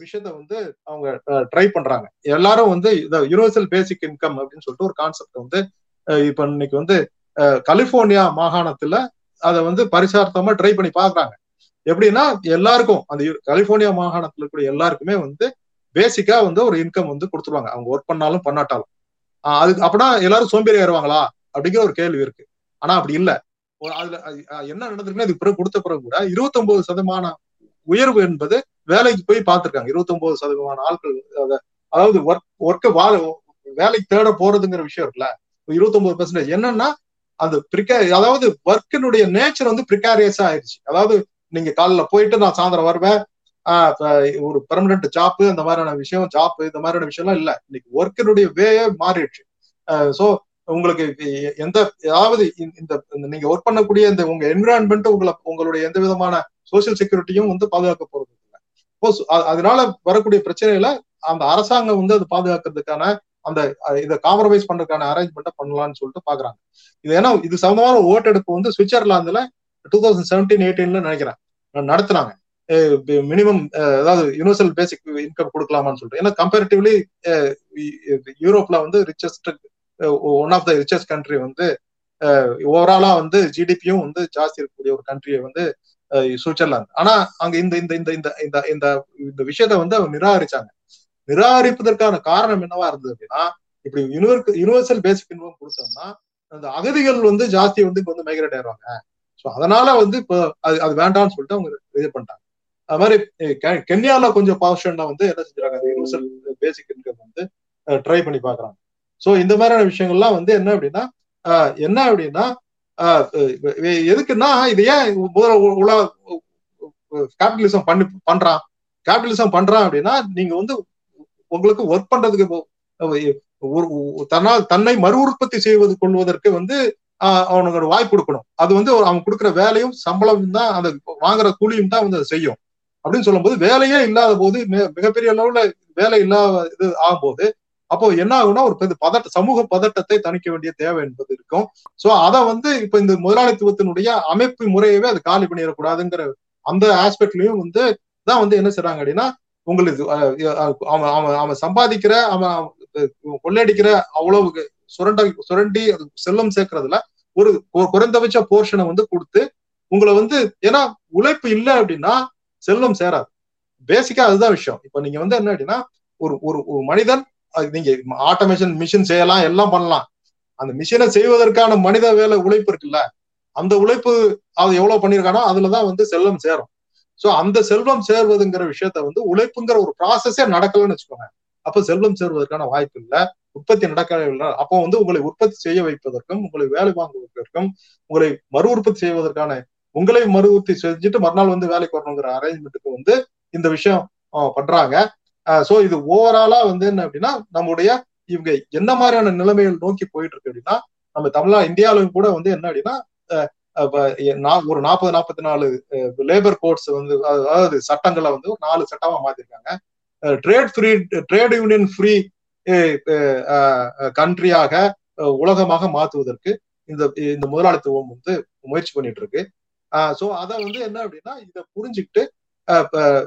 விஷயத்த வந்து அவங்க ட்ரை பண்றாங்க. எல்லாரும் வந்து இந்த யூனிவர்சல் பேசிக் இன்கம் அப்படின்னு சொல்லிட்டு ஒரு கான்செப்ட் வந்து இப்ப இன்னைக்கு வந்து கலிபோர்னியா மாகாணத்துல அதை வந்து பரிசார்த்தமா ட்ரை பண்ணி பாக்குறாங்க. எப்படின்னா எல்லாருக்கும் அந்த கலிபோர்னியா மாகாணத்துல இருக்கக்கூடிய எல்லாருக்குமே வந்து பேசிக்கா வந்து ஒரு இன்கம் வந்து கொடுத்துருவாங்க. அவங்க ஒர்க் பண்ணாலும் பண்ணாட்டாலும். அதுக்கு அப்படின்னா எல்லாரும் சோம்பேறி ஆயிடுவாங்களா அப்படிங்கிற ஒரு கேள்வி இருக்கு. ஆனா அப்படி இல்ல. அதுல என்ன நடந்திருக்குன்னா இதுக்கு பிறகு கொடுத்த பிறகு கூட இருபத்தி ஒன்பது சதமான உயர்வு என்பது வேலைக்கு போய் பார்த்திருக்காங்க. இருபத்தி ஒன்பது சதவீதமான ஆட்கள் அதாவது ஒர்க் ஒர்க்கை வா வேலைக்கு தேட போறதுங்கிற விஷயம் இருக்குல்ல. இருபத்தி ஒன்பது பெர்சன்டேஜ் என்னன்னா அந்த பிரிகா அதாவது ஒர்க்கினுடைய நேச்சர் வந்து பிரிகாரியஸா ஆயிடுச்சு. அதாவது நீங்க காலைல போயிட்டு நான் சாயந்தரம் வருவேன். ஒரு பெர்மனன்ட் ஜாப் அந்த மாதிரியான விஷயம் ஜாப் இந்த மாதிரியான விஷயம்லாம் இல்லை. இன்னைக்கு ஒர்க்கினுடைய வேயே மாறிடுச்சு. ஸோ உங்களுக்கு எந்த ஏதாவது இந்த நீங்க ஒர்க் பண்ணக்கூடிய இந்த உங்க என்விரான்மெண்ட் உங்களை உங்களுடைய எந்த விதமான சோசியல் செக்யூரிட்டியும் வந்து பாதுகாக்க போறது இல்லை. அதனால வரக்கூடிய பிரச்சனையில அந்த அரசாங்கம் வந்து அது பாதுகாக்கிறதுக்கான அந்த இதை காம்ப்ரமைஸ் பண்றதுக்கான அரேஞ்ச்மெண்ட்டை பண்ணலாம்னு சொல்லிட்டு பாக்குறாங்க. இது ஏன்னா இது சம்பந்தமான ஓட்டெடுப்பு வந்து சுவிட்சர்லாந்துல டூ தௌசண்ட் செவன்டீன் எயிட்டீன்ல நினைக்கிறேன். நடத்துனாங்க. மினிமம் அதாவது யூனிவர்சல் பேசிக் இன்கம் கொடுக்கலாமான்னு சொல்லிட்டு. ஏன்னா கம்பேரிட்டிவ்லி யூரோப்ல வந்து richest one of the richest country வந்து ஓவராலா வந்து ஜிடிபியும் வந்து ஜாஸ்தி இருக்கக்கூடிய ஒரு கண்ட்ரியை வந்து சுவிட்சர்லாந்து. ஆனா அங்க இந்த இந்த இந்த இந்த இந்த இந்த இந்த விஷயத்த வந்து அவங்க நிராகரிச்சாங்க. நிராகரிப்பதற்கான காரணம் என்னவா இருந்தது அப்படின்னா இப்படி யூனிவர் யூனிவர்சல் பேசிக் இன்கம் கொடுத்தோம்னா அந்த அகதிகள் வந்து ஜாஸ்தி வந்து இங்க வந்து மைக்ரேட் ஆயிடுவாங்க ஸோ அதனால வந்து இப்போ அது அது வேண்டாம்னு சொல்லிட்டு அவங்க இது பண்ணிட்டாங்க. அது மாதிரி கென்யால கொஞ்சம் பாஷன்னா வந்து என்ன செஞ்சாங்க அந்த யூனிவர்சல் பேசிக் இன்கம் வந்து ட்ரை பண்ணி பாக்குறாங்க ஸோ இந்த மாதிரியான விஷயங்கள்லாம் வந்து என்ன அப்படின்னா என்ன அப்படின்னா எதுக்குன்னா இது ஏன் முதல்ல கேபிட்டலிசம் பண்ணி பண்றான்? கேபிட்டலிசம் பண்றான் அப்படின்னா நீங்க வந்து உங்களுக்கு ஒர்க் பண்றதுக்கு தன்னால் தன்னை மறு உற்பத்தி செய்வது கொள்வதற்கு வந்து அவனுக்கு வாய்ப்பு கொடுக்கணும். அது வந்து அவன் கொடுக்குற வேலையும் சம்பளம் தான் அந்த வாங்குற கூலியும் தான் வந்து அதை செய்யும். அப்படின்னு சொல்லும்போது வேலையே இல்லாத போது மிகப்பெரிய அளவுல வேலை இல்லாத இது ஆகும்போது அப்போ என்ன ஆகும்னா ஒரு பதட்ட சமூக பதட்டத்தை தணிக்க வேண்டிய தேவை என்பது இருக்கும். சோ அதை வந்து இப்ப இந்த முதலாளித்துவத்தினுடைய அமைப்பு முறையவே அது காலி பண்ணிடக்கூடாதுங்கிற அந்த ஆஸ்பெக்ட்லயும் வந்து தான் வந்து என்ன செய்றாங்க அப்படின்னா உங்களுக்கு அவன் அவன் அவன் சம்பாதிக்கிற அவன் கொள்ளையடிக்கிற அவ்வளவு சுரண்ட சுரண்டி செல்லம் சேர்க்கறதுல ஒரு குறைந்தபட்ச போர்ஷனை வந்து கொடுத்து உங்களை வந்து ஏன்னா உழைப்பு இல்லை அப்படின்னா செல்வம் சேராது. பேசிக்கா அதுதான் விஷயம். இப்ப நீங்க வந்து என்ன அப்படின்னா ஒரு ஒரு ஒரு மனிதன் நீங்க ஆட்டோமேஷன் மிஷின் செய்யலாம் எல்லாம் பண்ணலாம். அந்த மிஷினை செய்வதற்கான மனித வேலை உழைப்பு இருக்குல்ல அந்த உழைப்பு அது எவ்வளவு பண்ணிருக்கானோ அதுலதான் வந்து செல்வம் சேரும். சோ அந்த செல்வம் சேர்வதுங்கிற விஷயத்த வந்து உழைப்புங்கிற ஒரு ப்ராசஸே நடக்கலன்னு வச்சுக்கோங்க. அப்ப செல்வம் சேர்வதற்கான வாய்ப்பு இல்லை. உற்பத்தி நடக்கவில்லை அப்போ வந்து உங்களை உற்பத்தி செய்ய வைப்பதற்கும் உங்களை வேலை வாங்குவதற்கும் உங்களை மறு உற்பத்தி செய்வதற்கான உங்களை மறு செஞ்சுட்டு மறுநாள் வந்து வேலைக்கு வரணுங்கிற அரேஞ்ச்மெண்ட்டுக்கு வந்து இந்த விஷயம் பண்றாங்க. ஸோ இது ஓவராலா வந்து என்ன அப்படின்னா நம்முடைய இவங்க என்ன மாதிரியான நிலைமைகள் நோக்கி போயிட்டு இருக்கு அப்படின்னா நம்ம தமிழ்நா இந்தியாவிலும் கூட வந்து என்ன அப்படின்னா ஒரு நாற்பது நாற்பத்தி நாலு லேபர் கோட்ஸ் வந்து அதாவது சட்டங்களை வந்து ஒரு நாலு சட்டமா மாத்திருக்காங்க. Trade free trade union free கண்ட்ரியாக உலகமாக மாத்துவதற்கு இந்த இந்த முதலாளித்துவம் வந்து முயற்சி பண்ணிட்டு இருக்கு ஸோ அதை வந்து என்ன அப்படின்னா இதை புரிஞ்சுக்கிட்டு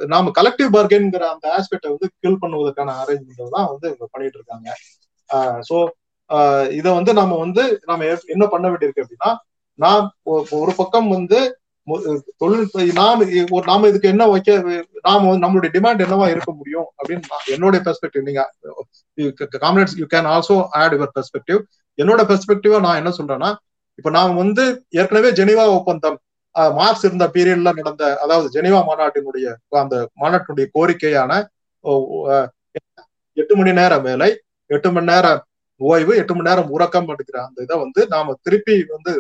நாம கலெக்டிவ் பார்கென்ங்கிற அந்த ஆஸ்பெக்டை வந்து கில் பண்ணுவதற்கான அரேஞ்ச்மெண்ட் தான் வந்து இவங்க பண்ணிட்டு இருக்காங்க ஸோ இதை வந்து நம்ம வந்து நம்ம என்ன பண்ண வேண்டியிருக்கு அப்படின்னா நாம் ஒரு பக்கம் வந்து தொழில்நுட்ப நாம் ஒரு நாம இதுக்கு என்ன வைக்க நாம நம்மளுடைய டிமாண்ட் என்னவா இருக்க முடியும் அப்படின்னு என்னுடைய பெர்ஸ்பெக்டிவ் நீங்க comrades you can also add your perspective என்னோட பெர்ஸ்பெக்டிவா நான் என்ன சொல்றேன்னா இப்ப நாம் வந்து ஏற்கனவே ஜெனிவா ஒப்பந்தம் மார்க்ஸ் இருந்த பீரியட்ல நடந்த அதாவது ஜெனிவா மாநாட்டினுடைய அந்த மாநாட்டினுடைய கோரிக்கையான எட்டு மணி நேரம் வேலை எட்டு மணி நேரம் ஓய்வு எட்டு மணி நேரம் உறக்கம் எடுக்கிற அந்த இதை வந்து நாம திருப்பி வந்து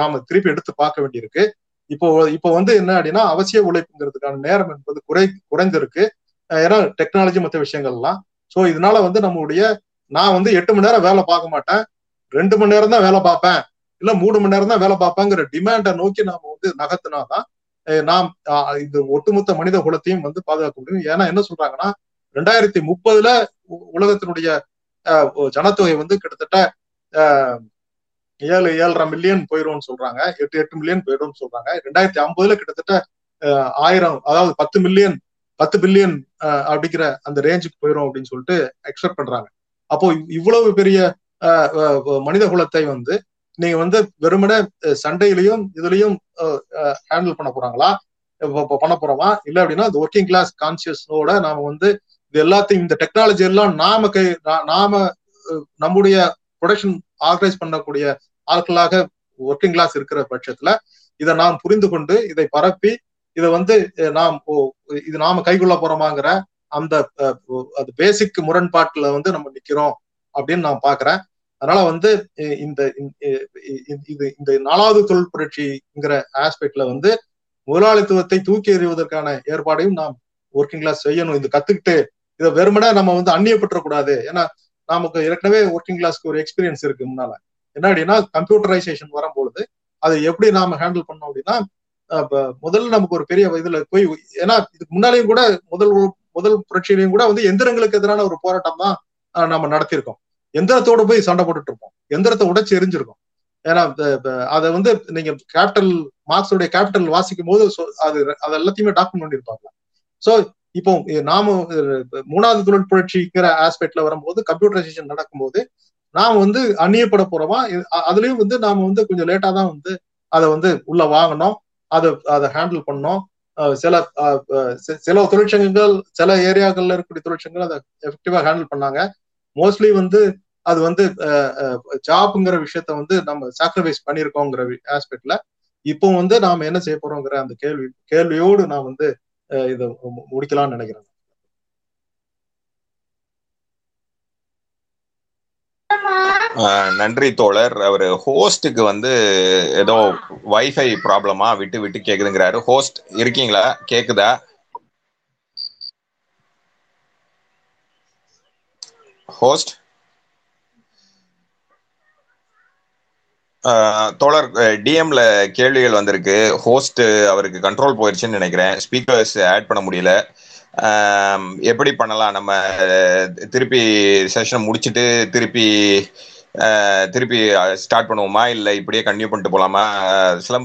நாம திருப்பி எடுத்து பார்க்க வேண்டியிருக்கு. இப்போ இப்போ வந்து என்ன அப்படின்னா அவசிய உழைப்புங்கிறதுக்கான நேரம் என்பது குறை குறைந்திருக்கு ஏன்னா டெக்னாலஜி மற்ற விஷயங்கள்லாம். ஸோ இதனால வந்து நம்மளுடைய நான் வந்து எட்டு மணி நேரம் வேலை பார்க்க மாட்டேன். ரெண்டு மணி நேரம் தான் வேலை பார்ப்பேன். இல்ல மூணு மணி நேரம் தான் வேலை பார்ப்பாங்கிற டிமாண்டை நோக்கி நாம வந்து நகர்த்தினாதான் நாம் இந்த ஒட்டுமொத்த மனித குலத்தையும் வந்து பாதுகாக்க முடியும். ஏன்னா என்ன சொல்றாங்கன்னா ரெண்டாயிரத்தி முப்பதுல உலகத்தினுடைய ஜனத்தொகை வந்து கிட்டத்தட்ட ஏழு ஏழரை மில்லியன் போயிடும்னு சொல்றாங்க. எட்டு எட்டு மில்லியன் போயிடும்னு சொல்றாங்க. ரெண்டாயிரத்தி ஐம்பதுல கிட்டத்தட்ட ஆயிரம் அதாவது பத்து மில்லியன் பத்து பில்லியன் அப்படிங்கிற அந்த ரேஞ்சுக்கு போயிடும் அப்படின்னு சொல்லிட்டு எக்ஸ்பெக்ட் பண்றாங்க. அப்போ இவ்வளவு பெரிய மனித குலத்தை வந்து நீங்க வந்து வெறுமனே சண்டையிலையும் இதுலயும் ஹேண்டில் பண்ண போறாங்களா? பண்ண போறோமா? இல்ல அப்படின்னா இந்த ஒர்க்கிங் கிளாஸ் கான்சியஸோட நாம வந்து இது எல்லாத்தையும் இந்த டெக்னாலஜி எல்லாம் நாம கை நாம நம்முடைய ப்ரொடக்ஷன் ஆர்கனைஸ் பண்ணக்கூடிய ஆட்களாக ஒர்க்கிங் கிளாஸ் இருக்கிற பட்சத்துல இதை நாம் புரிந்து கொண்டு இதை பரப்பி இதை வந்து நாம் இது நாம கைகொள்ள போறோமாங்கிற அந்த பேசிக் முரண்பாட்டுல வந்து நம்ம நிக்கிறோம் அப்படின்னு நான் பாக்குறேன். அதனால வந்து இந்த இது இந்த நாலாவது தொழில் புரட்சிங்கிற ஆஸ்பெக்ட்ல வந்து முதலாளித்துவத்தை தூக்கி எறிவதற்கான ஏற்பாடையும் நாம் ஒர்க்கிங் கிளாஸ் செய்யணும். இது கத்துக்கிட்டு இதை வெறுமனே நம்ம வந்து அந்நியப்பற்றக்கூடாது ஏன்னா நமக்கு ஏற்கனவே ஒர்க்கிங் கிளாஸ்க்கு ஒரு எக்ஸ்பீரியன்ஸ் இருக்கு முன்னால. என்ன அப்படின்னா கம்ப்யூட்டரைசேஷன் வரும்பொழுது அதை எப்படி நாம ஹேண்டில் பண்ணோம் அப்படின்னா முதல்ல நமக்கு ஒரு பெரிய இதுல போய் ஏன்னா இதுக்கு முன்னாலேயும் கூட முதல் முதல் புரட்சியிலையும் கூட வந்து எந்திரங்களுக்கு எதிரான ஒரு போராட்டம் தான் நம்ம நடத்தியிருக்கோம். எந்திரத்தோட போய் சண்டை போட்டுட்டு இருப்போம். எந்திரத்தை உடைச்சு எரிஞ்சிருக்கோம். ஏன்னா அதை வந்து நீங்க கேபிட்டல் மார்க்ஸோடைய கேபிட்டல் வாசிக்கும் போது அது அது எல்லாத்தையுமே டாக்குமெண்ட் பண்ணியிருப்பாங்க. ஸோ இப்போ நாம மூணாவது தொழில் புரட்சிங்கிற ஆஸ்பெக்ட்ல வரும்போது கம்ப்யூட்டரைசேஷன் நடக்கும்போது நாம் வந்து அந்நியப்பட போறோமா? அதுலயும் வந்து நாம வந்து கொஞ்சம் லேட்டா தான் வந்து அதை வந்து உள்ள வாங்கினோம் அதை அதை ஹேண்டில் பண்ணோம் சில சில தொழிற்சங்கங்கள் சில ஏரியாக்கள்ல இருக்கக்கூடிய தொழிற்சங்கங்கள் அதை எஃபெக்டிவா ஹேண்டில் பண்ணாங்க. மோஸ்ட்லி வந்து அது வந்து ஜாப்ங்கிற விஷயத்த வந்து நம்ம சாக்ரிஃபைஸ் பண்ணியிருக்கோங்கிற ஆஸ்பெக்ட்ல இப்போ வந்து நாம என்ன செய்ய போறோங்கிற அந்த கேள்வி கேள்வியோடு நான் வந்து இதை முடிக்கலாம்னு நினைக்கிறேன். நன்றி தோழர். அவர் ஹோஸ்டுக்கு வந்து ஏதோ வைஃபை ப்ராப்ளமா விட்டு விட்டு கேக்குதுங்கிறாரு. ஹோஸ்ட் இருக்கீங்களா? கேக்குதா? ஹோஸ்ட். தோழர் டிஎம்ல கேள்விகள் வந்திருக்கு. ஹோஸ்ட் அவருக்கு கண்ட்ரோல் போயிடுச்சுன்னு நினைக்கிறேன். ஸ்பீக்கர்ஸ் ஆட் பண்ண முடியல. எப்படி பண்ணலாம்? நம்ம திருப்பி செஷன் முடிச்சுட்டு திருப்பி திருப்பி ஸ்டார்ட் பண்ணுவோமா? இல்லை இப்படியே கண்டினியூ பண்ணிட்டு போலாமா? சிலம்பு